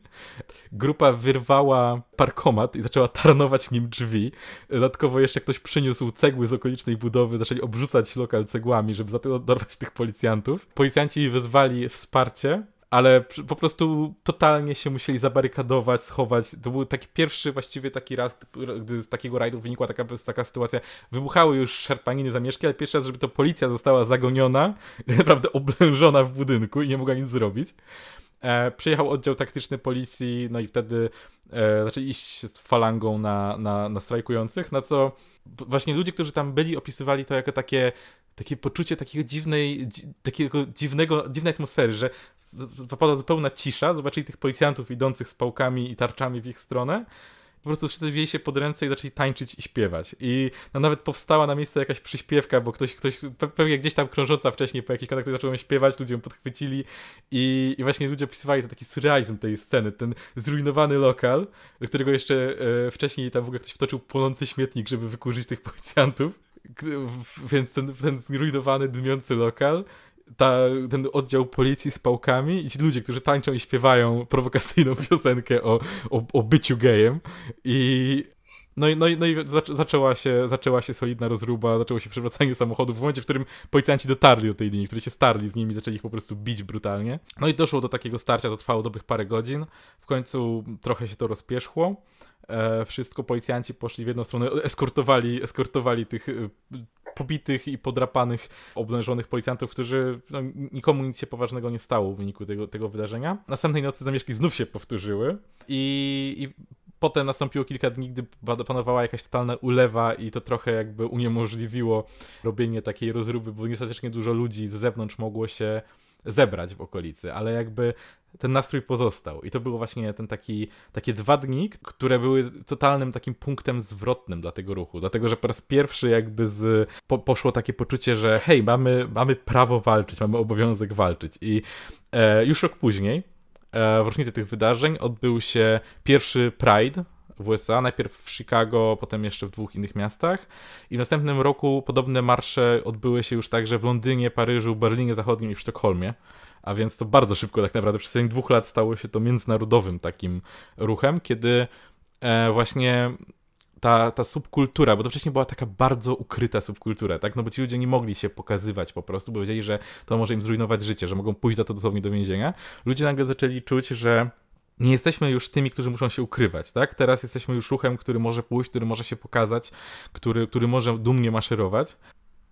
Speaker 1: Grupa wyrwała parkomat i zaczęła tarnować nim drzwi. Dodatkowo jeszcze ktoś przyniósł cegły z okolicznej budowy, zaczęli obrzucać lokal cegłami, żeby dorwać tych policjantów. Policjanci wezwali wsparcie ale po prostu totalnie się musieli zabarykadować, schować. To był taki pierwszy właściwie taki raz, gdy z takiego rajdu wynikła taka, taka sytuacja. Wybuchały już szarpaniny zamieszki, ale pierwszy raz, żeby to policja została zagoniona, naprawdę oblężona w budynku i nie mogła nic zrobić. E, przyjechał oddział taktyczny policji, no i wtedy e, zaczęli iść z falangą na, na, na strajkujących, na co właśnie ludzie, którzy tam byli, opisywali to jako takie takie poczucie takiego dziwnej, dzi, takiego dziwnego, dziwnej atmosfery, że zapadła zupełna cisza, zobaczyli tych policjantów idących z pałkami i tarczami w ich stronę po prostu wszyscy wzięli się pod ręce i zaczęli tańczyć i śpiewać. I no, nawet powstała na miejsce jakaś przyśpiewka, bo ktoś, ktoś pewnie gdzieś tam krążąca wcześniej po jakichś kontaktach zaczął śpiewać, ludzie ją podchwycili i, i właśnie ludzie opisywali to taki surrealizm tej sceny, ten zrujnowany lokal, do którego jeszcze e, wcześniej tam w ogóle ktoś wtoczył płonący śmietnik, żeby wykurzyć tych policjantów. Więc ten, ten zrujnowany, dymiący lokal ta, ten oddział policji z pałkami i ci ludzie, którzy tańczą i śpiewają prowokacyjną piosenkę o, o, o byciu gejem i no i, no i, no i zaczęła, się, zaczęła się solidna rozruba, zaczęło się przewracanie samochodów w momencie, w którym policjanci dotarli do tej linii, którzy się starli z nimi, zaczęli ich po prostu bić brutalnie. No i doszło do takiego starcia, to trwało dobrych parę godzin. W końcu trochę się to rozpierzchło. E, wszystko policjanci poszli w jedną stronę, eskortowali, eskortowali tych e, pobitych i podrapanych, oblężonych policjantów, którzy no, nikomu nic się poważnego nie stało w wyniku tego, tego wydarzenia. Następnej nocy zamieszki znów się powtórzyły i, i potem nastąpiło kilka dni, gdy panowała jakaś totalna ulewa i to trochę jakby uniemożliwiło robienie takiej rozruby, bo niestatycznie dużo ludzi z zewnątrz mogło się zebrać w okolicy, ale jakby ten nastrój pozostał. I to było właśnie ten taki, takie dwa dni, które były totalnym takim punktem zwrotnym dla tego ruchu. Dlatego, że po raz pierwszy jakby z, po, poszło takie poczucie, że hej, mamy, mamy prawo walczyć, mamy obowiązek walczyć. I e, już rok później, e, w rocznicy tych wydarzeń, odbył się pierwszy Pride w USA, najpierw w Chicago, potem jeszcze w dwóch innych miastach. I w następnym roku podobne marsze odbyły się już także w Londynie, Paryżu, Berlinie Zachodnim i w Sztokholmie. A więc to bardzo szybko tak naprawdę, przez przestrzeni dwóch lat stało się to międzynarodowym takim ruchem, kiedy e, właśnie ta, ta subkultura, bo to wcześniej była taka bardzo ukryta subkultura, tak? No bo ci ludzie nie mogli się pokazywać po prostu, bo wiedzieli, że to może im zrujnować życie, że mogą pójść za to dosłownie do więzienia. Ludzie nagle zaczęli czuć, że nie jesteśmy już tymi, którzy muszą się ukrywać, tak? Teraz jesteśmy już ruchem, który może pójść, który może się pokazać, który, który może dumnie maszerować.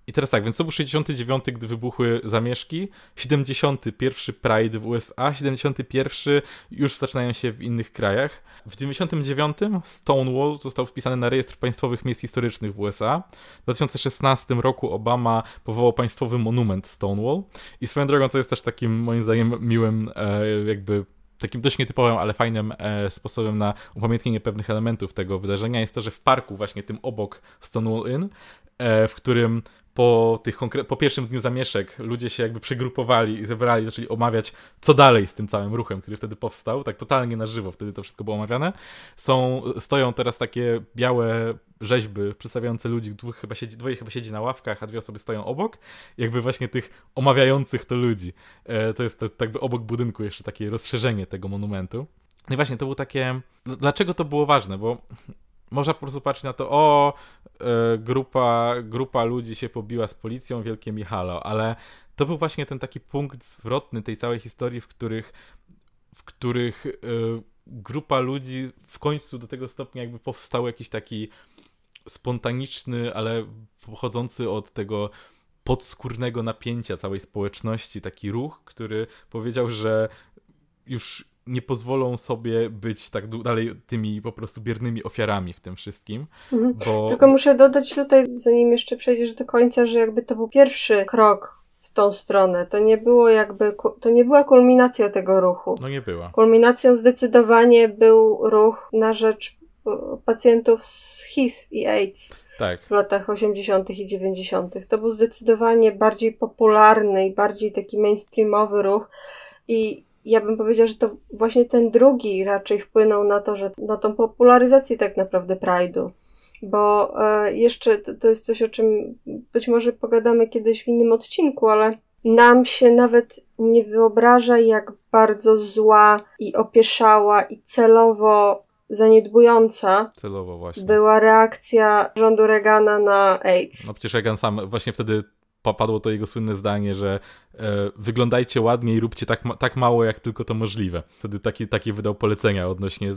Speaker 1: I teraz tak, więc to był 69, gdy wybuchły zamieszki, 71 Pride w USA, 71 już zaczynają się w innych krajach. W 99 Stonewall został wpisany na rejestr państwowych miejsc historycznych w USA. W 2016 roku Obama powołał państwowy monument Stonewall. I swoją drogą, co jest też takim moim zdaniem miłym e, jakby takim dość nietypowym, ale fajnym e, sposobem na upamiętnienie pewnych elementów tego wydarzenia jest to, że w parku właśnie tym obok Stonewall Inn, e, w którym po, tych po pierwszym dniu zamieszek ludzie się jakby przygrupowali i zebrali, zaczęli omawiać, co dalej z tym całym ruchem, który wtedy powstał, tak totalnie na żywo wtedy to wszystko było omawiane. Są, stoją teraz takie białe rzeźby przedstawiające ludzi, dwóch chyba siedzi, dwoje chyba siedzi na ławkach, a dwie osoby stoją obok, jakby właśnie tych omawiających to ludzi. E, to jest to, tak by obok budynku jeszcze takie rozszerzenie tego monumentu. No i właśnie to było takie. Dlaczego to było ważne? Bo można po prostu patrzeć na to, o, e, grupa, grupa ludzi się pobiła z policją, wielkie Michalo, ale to był właśnie ten taki punkt zwrotny tej całej historii, w których, w których e, grupa ludzi w końcu do tego stopnia jakby powstał jakiś taki spontaniczny, ale pochodzący od tego podskórnego napięcia całej społeczności, taki ruch, który powiedział, że już nie pozwolą sobie być tak dalej tymi po prostu biernymi ofiarami w tym wszystkim. Mhm. Bo...
Speaker 2: Tylko muszę dodać tutaj, zanim jeszcze przejdziesz do końca, że jakby to był pierwszy krok w tą stronę. To nie było jakby, to nie była kulminacja tego ruchu.
Speaker 1: No nie była.
Speaker 2: Kulminacją zdecydowanie był ruch na rzecz e, pacjentów z HIV i AIDS.
Speaker 1: Tak.
Speaker 2: W latach 80. i 90. To był zdecydowanie bardziej popularny i bardziej taki mainstreamowy ruch. I ja bym powiedziała, że to właśnie ten drugi raczej wpłynął na to, że na tą popularyzację tak naprawdę Pride'u. Bo e, jeszcze to, to jest coś, o czym być może pogadamy kiedyś w innym odcinku, ale nam się nawet nie wyobraża, jak bardzo zła i opieszała i celowo zaniedbująca
Speaker 1: celowo właśnie.
Speaker 2: była reakcja rządu Reagana na AIDS.
Speaker 1: No przecież Reagan sam właśnie wtedy padło to jego słynne zdanie, że e, wyglądajcie ładnie i róbcie tak, tak mało, jak tylko to możliwe. Wtedy taki, takie wydał polecenia odnośnie e,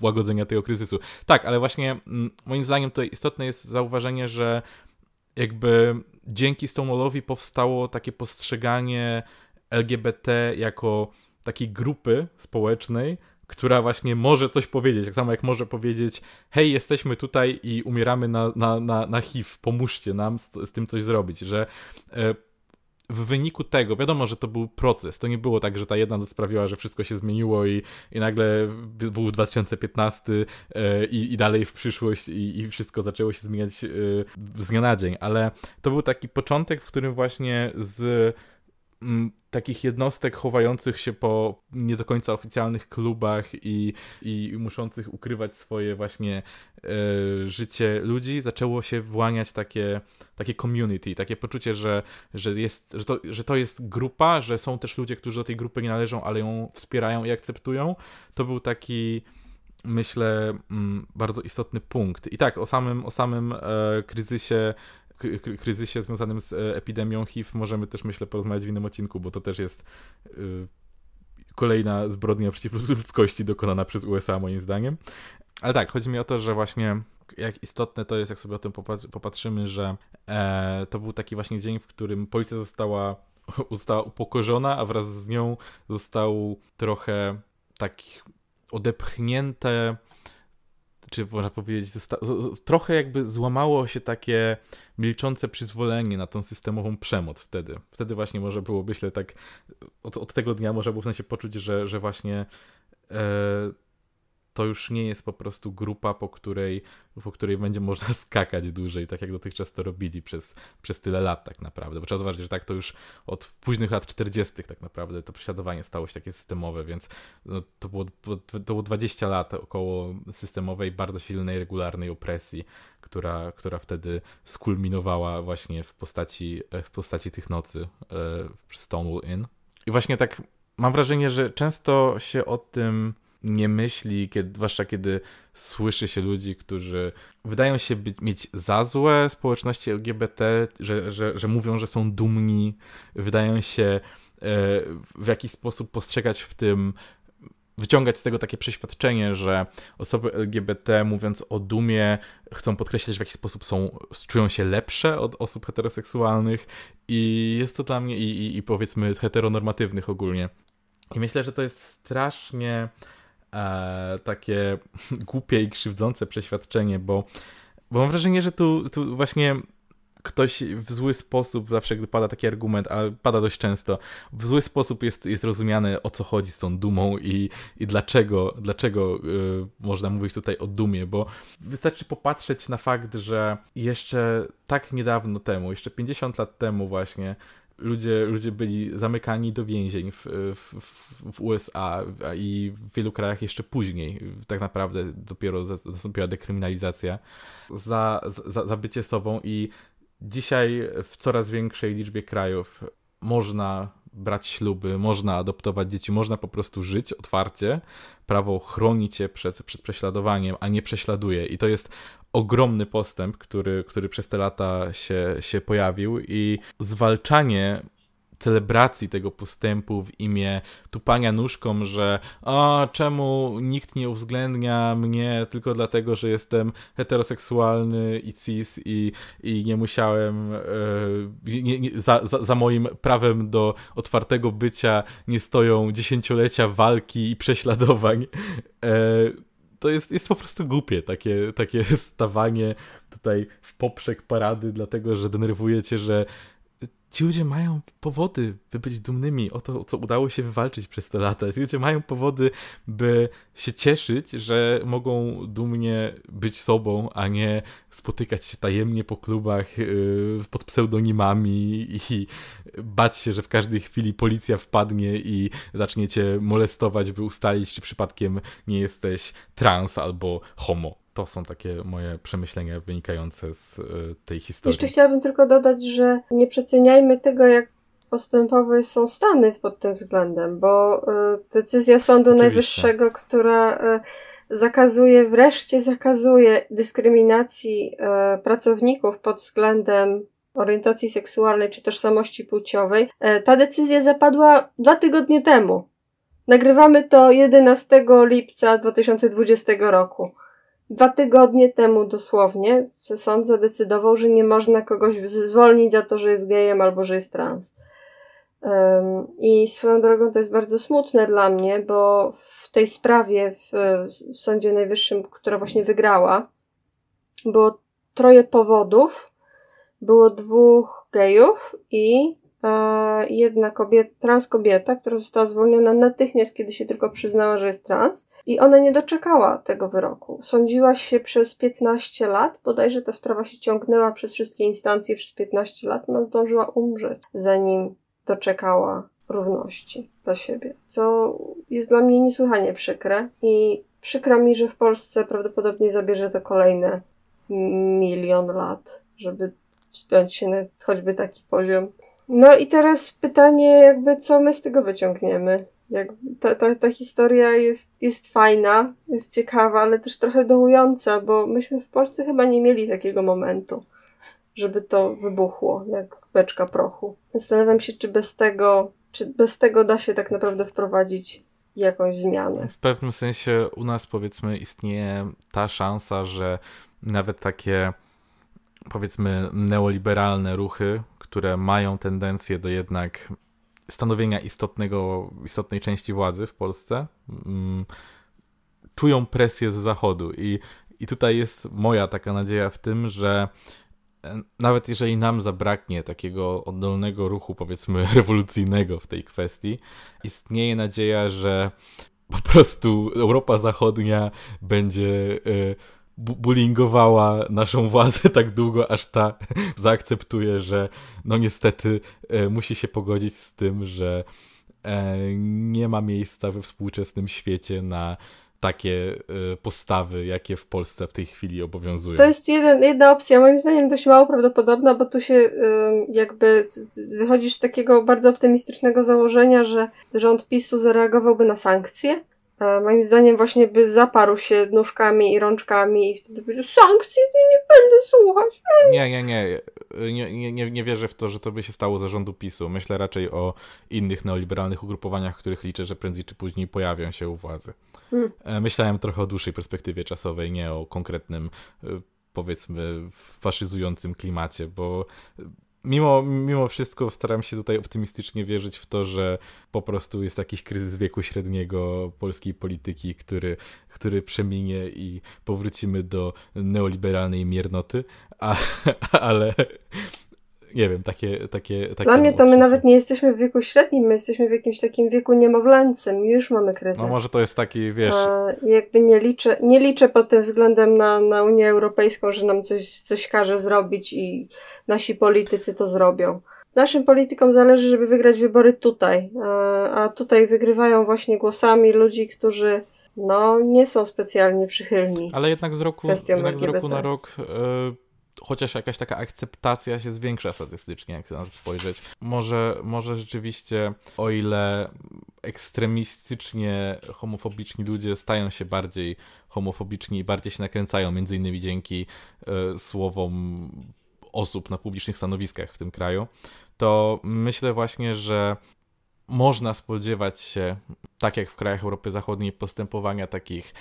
Speaker 1: łagodzenia tego kryzysu. Tak, ale właśnie m, mm, moim zdaniem to istotne jest zauważenie, że jakby dzięki Stonewallowi powstało takie postrzeganie LGBT jako takiej grupy społecznej, która właśnie może coś powiedzieć, tak samo jak może powiedzieć hej, jesteśmy tutaj i umieramy na, na, na, na HIV, pomóżcie nam z, z tym coś zrobić, że e, w wyniku tego, wiadomo, że to był proces. To nie było tak, że ta jedna noc sprawiła, że wszystko się zmieniło i, i nagle był 2015 e, i, i dalej w przyszłość i, i wszystko zaczęło się zmieniać e, z dnia na dzień. Ale to był taki początek, w którym właśnie z m, takich jednostek chowających się po nie do końca oficjalnych klubach i, i muszących ukrywać swoje właśnie e, życie ludzi, zaczęło się właniać takie, takie community, takie poczucie, że, że, jest, że, to, że to jest grupa, że są też ludzie, którzy do tej grupy nie należą, ale ją wspierają i akceptują. To był taki myślę, mm, bardzo istotny punkt. I tak, o samym, o samym e, kryzysie kryzysie związanym z e, epidemią HIV możemy też, myślę, porozmawiać w innym odcinku, bo to też jest y, kolejna zbrodnia przeciw ludzkości dokonana przez USA, moim zdaniem. Ale tak, chodzi mi o to, że właśnie jak istotne to jest, jak sobie o tym popatrzymy, że e, to był taki właśnie dzień, w którym policja została, została upokorzona, a wraz z nią został trochę takich odepchnięte czy można powiedzieć, trochę jakby złamało się takie milczące przyzwolenie na tą systemową przemoc wtedy. Wtedy właśnie może było, myślę, tak od, od tego dnia można było się poczuć, że, że właśnie e, to już nie jest po prostu grupa, po której, po której będzie można skakać dłużej, tak jak dotychczas to robili przez, przez tyle lat tak naprawdę. Bo trzeba zobaczyć, że tak to już od późnych lat 40. tak naprawdę to prześladowanie stało się takie systemowe, więc no, to, było, to było 20 lat około systemowej, bardzo silnej, regularnej opresji, która, która wtedy skulminowała właśnie w postaci, w postaci tych nocy e, przy Stonewall Inn. I właśnie tak mam wrażenie, że często się o tym nie myśli, kiedy, zwłaszcza kiedy słyszy się ludzi, którzy wydają się być, mieć za złe społeczności LGBT, że, że, że mówią, że są dumni, wydają się e, w jakiś sposób postrzegać w tym wyciągać z tego takie przeświadczenie, że osoby LGBT, mówiąc o dumie, chcą podkreślać, w jakiś sposób są, czują się lepsze od osób heteroseksualnych i jest to dla mnie i, i, i powiedzmy heteronormatywnych ogólnie. I myślę, że to jest strasznie e, takie głupie i krzywdzące przeświadczenie, bo, bo mam wrażenie, że tu, tu właśnie ktoś w zły sposób, zawsze gdy pada taki argument, a pada dość często, w zły sposób jest, jest rozumiane o co chodzi z tą dumą i, i dlaczego, dlaczego y, można mówić tutaj o dumie, bo wystarczy popatrzeć na fakt, że jeszcze tak niedawno temu, jeszcze 50 lat temu właśnie, ludzie, ludzie byli zamykani do więzień w, w, w, USA i w wielu krajach jeszcze później. Tak naprawdę dopiero nastąpiła dekryminalizacja za, za, za bycie sobą i dzisiaj w coraz większej liczbie krajów można brać śluby, można adoptować dzieci, można po prostu żyć otwarcie. Prawo chroni cię przed, przed prześladowaniem, a nie prześladuje. I to jest ogromny postęp, który, który przez te lata się, się pojawił i zwalczanie celebracji tego postępu w imię tupania nóżką, że a czemu nikt nie uwzględnia mnie tylko dlatego, że jestem heteroseksualny i cis i, i nie musiałem e, nie, nie, za, za, za, moim prawem do otwartego bycia nie stoją dziesięciolecia walki i prześladowań. E, to jest, jest po prostu głupie, takie, takie stawanie tutaj w poprzek parady, dlatego że denerwujecie, że ci ludzie mają powody, by być dumnymi o to, co udało się wywalczyć przez te lata. Ci ludzie mają powody, by się cieszyć, że mogą dumnie być sobą, a nie spotykać się tajemnie po klubach yy, pod pseudonimami i bać się, że w każdej chwili policja wpadnie i zacznie cię molestować, by ustalić, czy przypadkiem nie jesteś trans albo homo to są takie moje przemyślenia wynikające z y, tej historii.
Speaker 2: Jeszcze chciałabym tylko dodać, że nie przeceniajmy tego, jak postępowe są Stany pod tym względem, bo y, decyzja Sądu Oczywiście. Najwyższego, która y, zakazuje, wreszcie zakazuje dyskryminacji pracowników pod względem orientacji seksualnej czy tożsamości płciowej, ta decyzja zapadła dwa tygodnie temu. Nagrywamy to 11 lipca 2020 roku. Dwa tygodnie temu dosłownie sąd zadecydował, że nie można kogoś zwolnić za to, że jest gejem albo że jest trans. Um, I swoją drogą to jest bardzo smutne dla mnie, bo w tej sprawie w, w Sądzie Najwyższym, która właśnie wygrała, było troje powodów. Było dwóch gejów i jedna kobieta, trans kobieta, która została zwolniona natychmiast, kiedy się tylko przyznała, że jest trans i ona nie doczekała tego wyroku. Sądziła się przez 15 lat, bodajże ta sprawa się ciągnęła przez wszystkie instancje przez 15 lat, ona zdążyła umrzeć, zanim doczekała równości dla siebie, co jest dla mnie niesłychanie przykre i przykro mi, że w Polsce prawdopodobnie zabierze to kolejne milion lat, żeby wspiąć się na choćby taki poziom. No i teraz pytanie, jakby co my z tego wyciągniemy? Jak ta, ta, ta historia jest, jest fajna, jest ciekawa, ale też trochę dołująca, bo myśmy w Polsce chyba nie mieli takiego momentu, żeby to wybuchło jak beczka prochu. Zastanawiam się, czy bez tego, czy bez tego da się tak naprawdę wprowadzić jakąś zmianę.
Speaker 1: W pewnym sensie u nas powiedzmy istnieje ta szansa, że nawet takie powiedzmy neoliberalne ruchy, które mają tendencję do jednak stanowienia istotnego, istotnej części władzy w Polsce, mm, czują presję z zachodu. I, I tutaj jest moja taka nadzieja w tym, że e, nawet jeżeli nam zabraknie takiego oddolnego ruchu, powiedzmy, rewolucyjnego w tej kwestii, istnieje nadzieja, że po prostu Europa Zachodnia będzie. Yy, bullyingowała naszą władzę tak długo, aż ta zaakceptuje, że no niestety e, musi się pogodzić z tym, że e, nie ma miejsca we współczesnym świecie na takie e, postawy, jakie w Polsce w tej chwili obowiązują.
Speaker 2: To jest jeden, jedna opcja, moim zdaniem dość mało prawdopodobna, bo tu się jakby wychodzisz z takiego bardzo optymistycznego założenia, że rząd PiSu zareagowałby na sankcje, moim zdaniem właśnie by zaparł się nóżkami i rączkami i wtedy powiedział sankcje, nie będę słuchać.
Speaker 1: Nie, nie, nie. Nie, nie. nie wierzę w to, że to by się stało zarządu PiSu. Myślę raczej o innych neoliberalnych ugrupowaniach, których liczę, że prędzej czy później pojawią się u władzy. Hmm. E, myślałem trochę o dłuższej perspektywie czasowej, nie o konkretnym e, powiedzmy faszyzującym klimacie, bo mimo, mimo wszystko staram się tutaj optymistycznie wierzyć w to, że po prostu jest jakiś kryzys wieku średniego polskiej polityki, który, który przeminie i powrócimy do neoliberalnej miernoty, a, ale nie wiem, takie, takie, takie
Speaker 2: Dla mnie to my nawet nie jesteśmy w wieku średnim, my jesteśmy w jakimś takim wieku niemowlęcym, już mamy kryzys.
Speaker 1: No może to jest taki, wiesz...
Speaker 2: A jakby nie liczę, nie liczę pod tym względem na, na Unię Europejską, że nam coś, coś każe zrobić i nasi politycy to zrobią. Naszym politykom zależy, żeby wygrać wybory tutaj, a tutaj wygrywają właśnie głosami ludzi, którzy no, nie są specjalnie przychylni.
Speaker 1: Ale jednak z roku, jednak z roku na rok... Chociaż jakaś taka akceptacja się zwiększa statystycznie, jak na to spojrzeć. Może, może rzeczywiście, o ile ekstremistycznie homofobiczni ludzie stają się bardziej homofobiczni i bardziej się nakręcają, między innymi dzięki y, słowom osób na publicznych stanowiskach w tym kraju, to myślę właśnie, że można spodziewać się, tak jak w krajach Europy Zachodniej, postępowania takich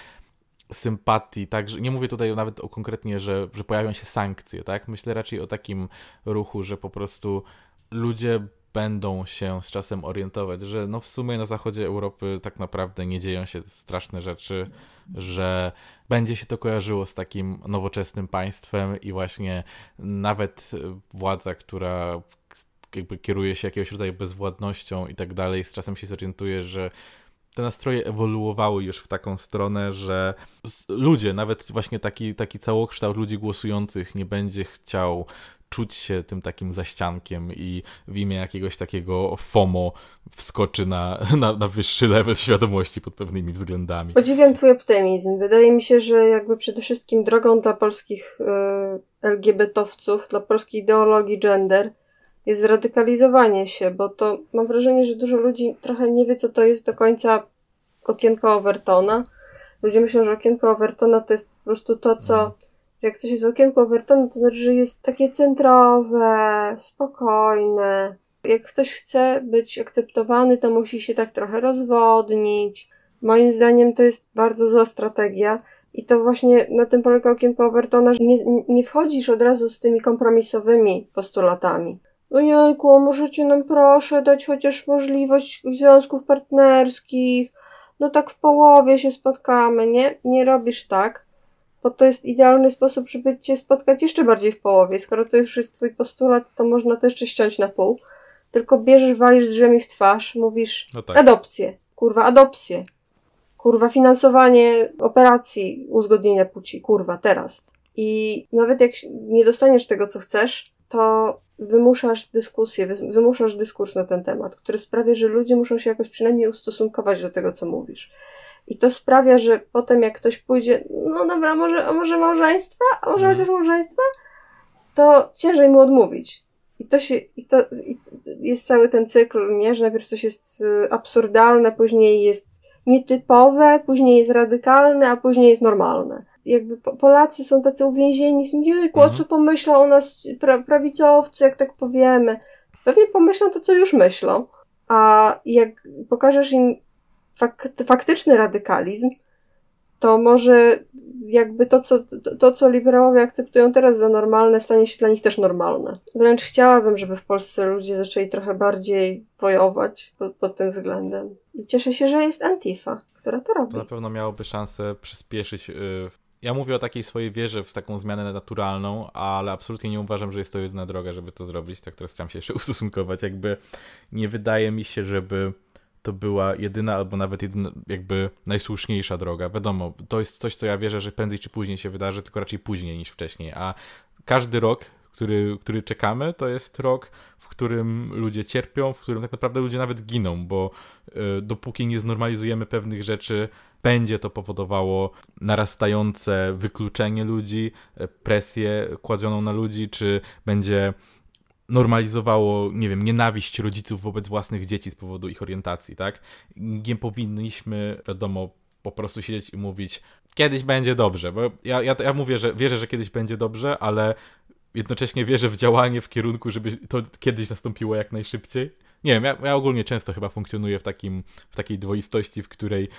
Speaker 1: sympatii, także nie mówię tutaj nawet o konkretnie, że, że pojawią się sankcje, tak? Myślę raczej o takim ruchu, że po prostu ludzie będą się z czasem orientować, że no w sumie na zachodzie Europy tak naprawdę nie dzieją się straszne rzeczy, że będzie się to kojarzyło z takim nowoczesnym państwem i właśnie nawet władza, która jakby kieruje się jakiegoś rodzaju bezwładnością i tak dalej, z czasem się zorientuje, że te nastroje ewoluowały już w taką stronę, że ludzie, nawet właśnie taki, taki całokształt ludzi głosujących nie będzie chciał czuć się tym takim zaściankiem i w imię jakiegoś takiego FOMO wskoczy na, na, na wyższy level świadomości pod pewnymi względami.
Speaker 2: Podziwiam twój optymizm. Wydaje mi się, że jakby przede wszystkim drogą dla polskich y, LGBT-owców, dla polskiej ideologii gender jest zradykalizowanie się, bo to mam wrażenie, że dużo ludzi trochę nie wie, co to jest do końca okienko Overtona. Ludzie myślą, że okienko Overtona to jest po prostu to, co jak coś jest w okienku Overtona, to znaczy, że jest takie centrowe, spokojne. Jak ktoś chce być akceptowany, to musi się tak trochę rozwodnić. Moim zdaniem to jest bardzo zła strategia. I to właśnie na tym polega okienko Overtona, że nie, nie wchodzisz od razu z tymi kompromisowymi postulatami. Ojejku, możecie nam proszę dać chociaż możliwość związków partnerskich. No tak w połowie się spotkamy, nie? Nie robisz tak, bo to jest idealny sposób, żeby cię spotkać jeszcze bardziej w połowie. Skoro to już jest twój postulat, to można to jeszcze ściąć na pół. tylko bierzesz, walisz drzwiami w twarz, mówisz
Speaker 1: No tak.
Speaker 2: adopcję, kurwa, adopcję, kurwa, finansowanie operacji uzgodnienia płci, kurwa, teraz. I nawet jak nie dostaniesz tego, co chcesz, to wymuszasz dyskusję, wymuszasz dyskurs na ten temat, który sprawia, że ludzie muszą się jakoś przynajmniej ustosunkować do tego, co mówisz. I to sprawia, że potem jak ktoś pójdzie, no dobra, może, a może małżeństwa, a może
Speaker 1: Mhm.
Speaker 2: chociaż małżeństwa, to ciężej mu odmówić. I to się, i to, i jest cały ten cykl, nie? Że najpierw coś jest y, absurdalne, później jest nietypowe, później jest radykalne, a później jest normalne. Jakby po- Polacy są tacy uwięzieni w tym, jejku, o
Speaker 1: Mhm.
Speaker 2: co pomyślą o nas pra, prawicowcy, jak tak powiemy. Pewnie pomyślą to, co już myślą. A jak pokażesz im fak faktyczny radykalizm, to może jakby to co, to, to, co liberałowie akceptują teraz za normalne, stanie się dla nich też normalne. Wręcz chciałabym, żeby w Polsce ludzie zaczęli trochę bardziej wojować pod, pod tym względem. I cieszę się, że jest Antifa, która to robi.
Speaker 1: To na pewno miałoby szansę przyspieszyć. y, Ja mówię o takiej swojej wierze w taką zmianę naturalną, ale absolutnie nie uważam, że jest to jedyna droga, żeby to zrobić. Tak teraz chciałem się jeszcze ustosunkować. Jakby nie wydaje mi się, żeby to była jedyna albo nawet jedyna, jakby najsłuszniejsza droga. Wiadomo, to jest coś, co ja wierzę, że prędzej czy później się wydarzy, tylko raczej później niż wcześniej. A każdy rok, który, który czekamy, to jest rok, w którym ludzie cierpią, w którym tak naprawdę ludzie nawet giną, bo y, dopóki nie znormalizujemy pewnych rzeczy, będzie to powodowało narastające wykluczenie ludzi, e, presję kładzioną na ludzi, czy będzie normalizowało, nie wiem, nienawiść rodziców wobec własnych dzieci z powodu ich orientacji, tak? Nie powinniśmy, wiadomo, po prostu siedzieć i mówić, kiedyś będzie dobrze, bo ja, ja, ja mówię, że wierzę, że kiedyś będzie dobrze, ale jednocześnie wierzę w działanie w kierunku, żeby to kiedyś nastąpiło jak najszybciej. Nie wiem, ja, ja ogólnie często chyba funkcjonuję w, takim, w takiej dwoistości, w której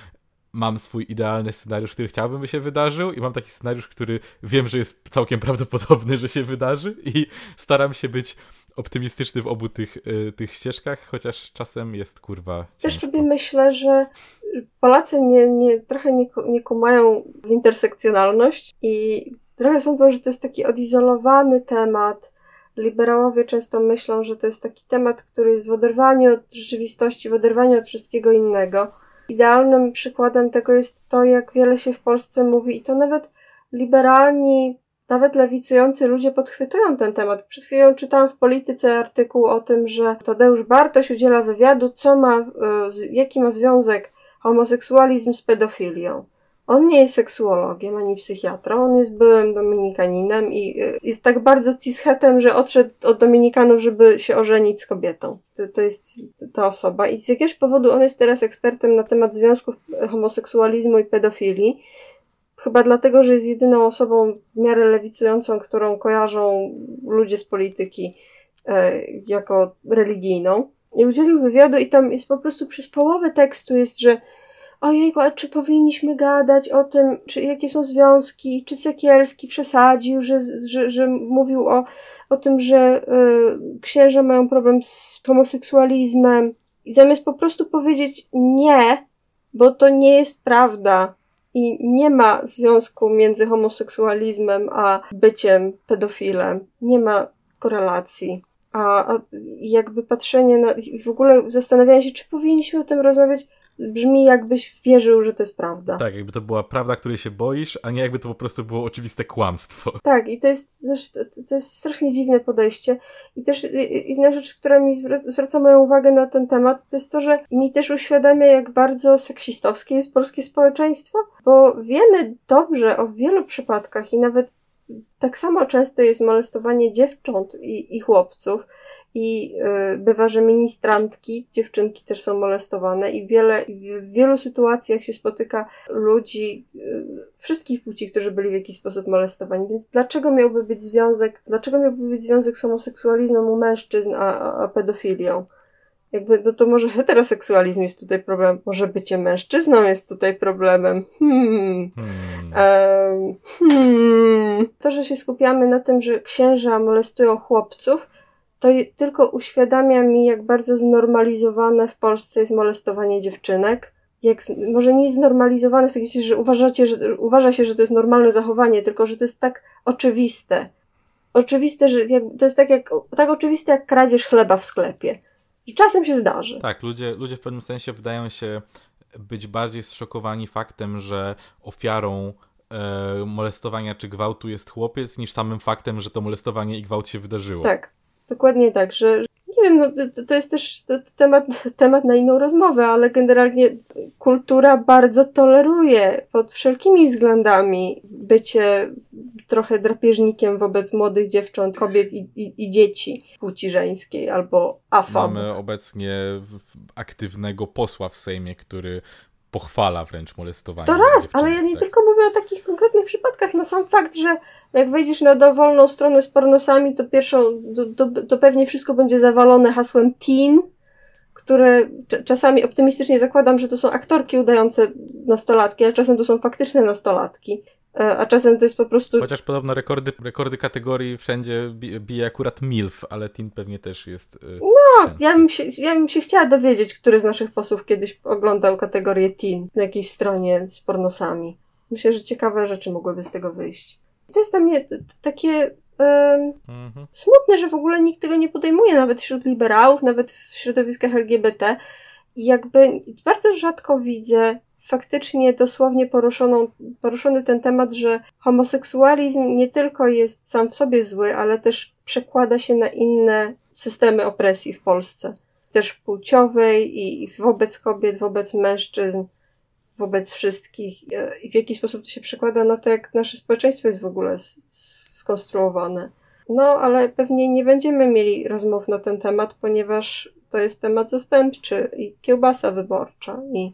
Speaker 1: mam swój idealny scenariusz, który chciałbym, by się wydarzył i mam taki scenariusz, który wiem, że jest całkiem prawdopodobny, że się wydarzy i staram się być optymistyczny w obu tych, y, tych ścieżkach, chociaż czasem jest kurwa
Speaker 2: Też
Speaker 1: ciężko.
Speaker 2: sobie myślę, że Polacy nie, nie, trochę nie, nie kumają w intersekcjonalność i trochę sądzą, że to jest taki odizolowany temat. Liberałowie często myślą, że to jest taki temat, który jest w oderwaniu od rzeczywistości, w oderwaniu od wszystkiego innego. Idealnym przykładem tego jest to, jak wiele się w Polsce mówi, i to nawet liberalni, nawet lewicujący ludzie podchwytują ten temat. Przed chwilą czytałam w polityce artykuł o tym, że Tadeusz Bartoś udziela wywiadu, co ma, z- jaki ma związek homoseksualizm z pedofilią. On nie jest seksuologiem ani psychiatrą, on jest byłym dominikaninem i y, jest tak bardzo cishetem, że odszedł od dominikanów, żeby się ożenić z kobietą. To, to jest ta osoba i z jakiegoś powodu on jest teraz ekspertem na temat związków homoseksualizmu i pedofilii. Chyba dlatego, że jest jedyną osobą w miarę lewicującą, którą kojarzą ludzie z polityki e, jako religijną. I udzielił wywiadu i tam jest po prostu przez połowę tekstu jest, że ojejku, ale czy powinniśmy gadać o tym, czy jakie są związki, czy Sekielski przesadził, że, że, że mówił o, o tym, że y, księża mają problem z homoseksualizmem. I zamiast po prostu powiedzieć nie, bo to nie jest prawda i nie ma związku między homoseksualizmem a byciem pedofilem. Nie ma korelacji. A, a jakby patrzenie na. W ogóle zastanawianie się, czy powinniśmy o tym rozmawiać, brzmi jakbyś wierzył, że to jest prawda.
Speaker 1: Tak, jakby to była prawda, której się boisz, a nie jakby to po prostu było oczywiste kłamstwo.
Speaker 2: Tak, i to jest, to jest strasznie dziwne podejście. I też inna rzecz, która mi zwra- zwraca moją uwagę na ten temat, to jest to, że mi też uświadamia, jak bardzo seksistowskie jest polskie społeczeństwo, bo wiemy dobrze o wielu przypadkach i nawet tak samo często jest molestowanie dziewcząt i, i chłopców. I y, bywa, że ministrantki, dziewczynki też są molestowane i wiele, w wielu sytuacjach się spotyka ludzi y, wszystkich płci, którzy byli w jakiś sposób molestowani. Więc dlaczego miałby być związek, dlaczego miałby być związek z homoseksualizmem u mężczyzn, a, a, a pedofilią? Jakby, no to może heteroseksualizm jest tutaj problemem, może bycie mężczyzną jest tutaj problemem. Hmm.
Speaker 1: Hmm.
Speaker 2: Hmm. To, że się skupiamy na tym, że księża molestują chłopców, to tylko uświadamia mi, jak bardzo znormalizowane w Polsce jest molestowanie dziewczynek. Jak, może nie jest znormalizowane w takim sensie, że, uważacie, że uważa się, że to jest normalne zachowanie, tylko że to jest tak oczywiste. Oczywiste, że jak, to jest tak, jak, tak oczywiste jak kradzież chleba w sklepie. Że czasem się zdarzy.
Speaker 1: Tak, ludzie, ludzie w pewnym sensie wydają się być bardziej zszokowani faktem, że ofiarą e, molestowania czy gwałtu jest chłopiec, niż samym faktem, że to molestowanie i gwałt się wydarzyło.
Speaker 2: Tak, dokładnie tak, że wiem, no, to, to jest też temat, temat na inną rozmowę, ale generalnie kultura bardzo toleruje pod wszelkimi względami bycie trochę drapieżnikiem wobec młodych dziewcząt, kobiet i, i, i dzieci płci żeńskiej albo afab.
Speaker 1: Mamy obecnie aktywnego posła w Sejmie, który pochwala wręcz molestowanie.
Speaker 2: To raz, ale ja nie tak. tylko mówię o takich konkretnych przypadkach. No sam fakt, że jak wejdziesz na dowolną stronę z pornosami, to pierwszą, to, to, to pewnie wszystko będzie zawalone hasłem teen, które czasami optymistycznie zakładam, że to są aktorki udające nastolatki, a czasem to są faktyczne nastolatki. E, a czasem to jest po prostu...
Speaker 1: Chociaż podobno rekordy, rekordy kategorii wszędzie bije akurat MILF, ale teen pewnie też jest...
Speaker 2: E, no, ja bym, się, ja bym się chciała dowiedzieć, który z naszych posłów kiedyś oglądał kategorię teen na jakiejś stronie z pornosami. Myślę, że ciekawe rzeczy mogłyby z tego wyjść. To jest dla mnie takie mhm. smutne, że w ogóle nikt tego nie podejmuje, nawet wśród liberałów, nawet w środowiskach LGBT. Jakby bardzo rzadko widzę faktycznie dosłownie poruszoną, poruszony ten temat, że homoseksualizm nie tylko jest sam w sobie zły, ale też przekłada się na inne systemy opresji w Polsce. Też płciowej i wobec kobiet, wobec mężczyzn, wobec wszystkich. I w jaki sposób to się przekłada na to, jak nasze społeczeństwo jest w ogóle skonstruowane. No, ale pewnie nie będziemy mieli rozmów na ten temat, ponieważ to jest temat zastępczy i kiełbasa wyborcza i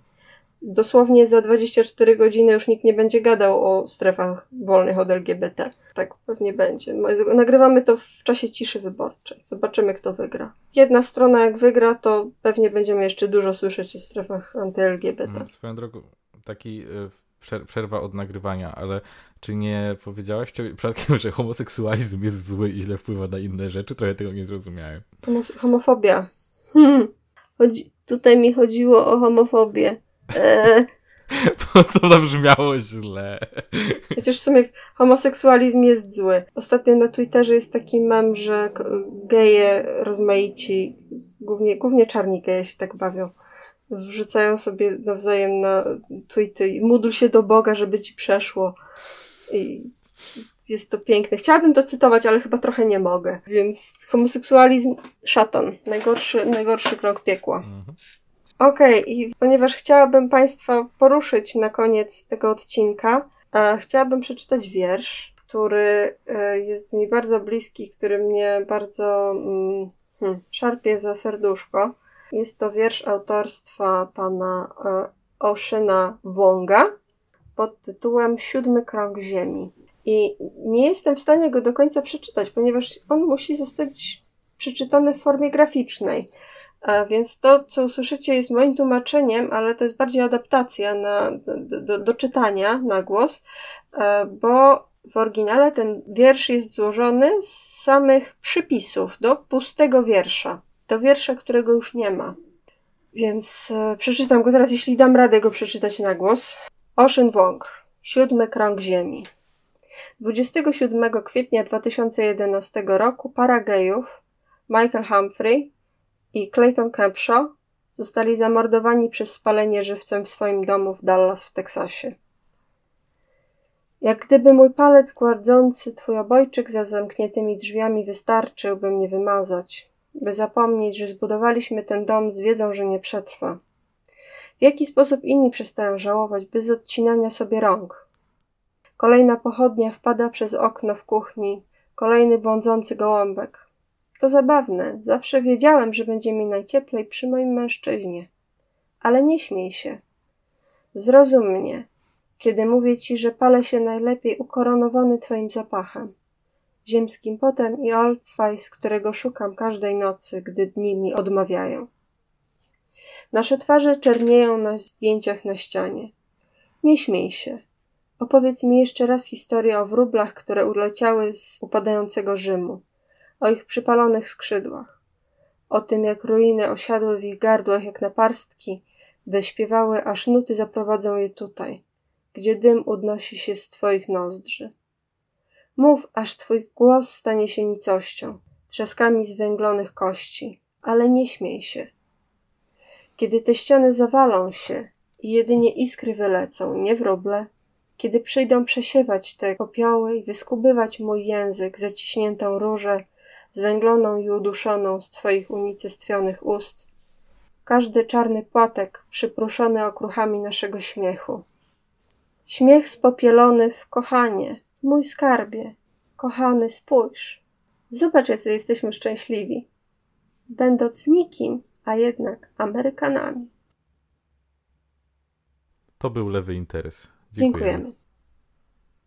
Speaker 2: dosłownie za 24 godziny już nikt nie będzie gadał o strefach wolnych od LGBT. Tak pewnie będzie. Nagrywamy to w czasie ciszy wyborczej. Zobaczymy, kto wygra. Jedna strona, jak wygra, to pewnie będziemy jeszcze dużo słyszeć o strefach anty-LGBT. Mm,
Speaker 1: swoją drogą, taki y, przerwa od nagrywania, ale czy nie powiedziałaś przypadkiem, że homoseksualizm jest zły i źle wpływa na inne rzeczy? Trochę tego nie zrozumiałem.
Speaker 2: Homofobia. Hmm. Chodzi, tutaj mi chodziło o homofobię. E...
Speaker 1: To, zabrzmiało źle.
Speaker 2: Chociaż w sumie homoseksualizm jest zły. Ostatnio na Twitterze jest taki mem, że geje rozmaici, głównie, głównie czarni geje się tak bawią, wrzucają sobie nawzajem na tweety i módl się do Boga, żeby ci przeszło. I jest to piękne. Chciałabym to cytować, ale chyba trochę nie mogę. Więc homoseksualizm, szatan. Najgorszy, najgorszy krok piekła. Mhm. Okej, okay, i ponieważ chciałabym Państwa poruszyć na koniec tego odcinka, e, chciałabym przeczytać wiersz, który e, jest mi bardzo bliski, który mnie bardzo mm, hmm, szarpie za serduszko. Jest to wiersz autorstwa pana e, Oszyna Wonga pod tytułem Siódmy krąg ziemi. I nie jestem w stanie go do końca przeczytać, ponieważ on musi zostać przeczytany w formie graficznej. Więc to, co usłyszycie, jest moim tłumaczeniem, ale to jest bardziej adaptacja na, do, do, do czytania na głos, e, bo w oryginale ten wiersz jest złożony z samych przypisów do pustego wiersza. Do wiersza, którego już nie ma. Więc e, przeczytam go teraz, jeśli dam radę go przeczytać na głos. Ocean Wong, Siódmy krąg ziemi. 27 kwietnia 2011 roku para gejów Michael Humphrey i Clayton Capshaw zostali zamordowani przez spalenie żywcem w swoim domu w Dallas w Teksasie. Jak gdyby mój palec głardzący twój obojczyk za zamkniętymi drzwiami wystarczył, by mnie wymazać, by zapomnieć, że zbudowaliśmy ten dom z wiedzą, że nie przetrwa. W jaki sposób inni przestają żałować bez odcinania sobie rąk? Kolejna pochodnia wpada przez okno w kuchni, kolejny błądzący gołąbek. To zabawne, zawsze wiedziałem, że będzie mi najcieplej przy moim mężczyźnie. Ale nie śmiej się. Zrozum mnie, kiedy mówię ci, że palę się najlepiej ukoronowany twoim zapachem. Ziemskim potem i Old Spice, którego szukam każdej nocy, gdy dni mi odmawiają. Nasze twarze czernieją na zdjęciach na ścianie. Nie śmiej się. Opowiedz mi jeszcze raz historię o wróblach, które uleciały z upadającego Rzymu o ich przypalonych skrzydłach, o tym, jak ruiny osiadły w ich gardłach jak naparstki, by śpiewały, aż nuty zaprowadzą je tutaj, gdzie dym udnosi się z twoich nozdrzy. Mów, aż twój głos stanie się nicością, trzaskami zwęglonych kości, ale nie śmiej się. Kiedy te ściany zawalą się i jedynie iskry wylecą, nie wróble, kiedy przyjdą przesiewać te popioły i wyskubywać mój język, zaciśniętą różę, zwęgloną i uduszoną z twoich unicestwionych ust, każdy czarny płatek przypruszony okruchami naszego śmiechu. Śmiech spopielony w kochanie, mój skarbie, kochany, spójrz. Zobacz, jacy jesteśmy szczęśliwi, będąc nikim, a jednak Amerykanami.
Speaker 1: To był lewy interes.
Speaker 2: Dziękujemy. Dziękujemy.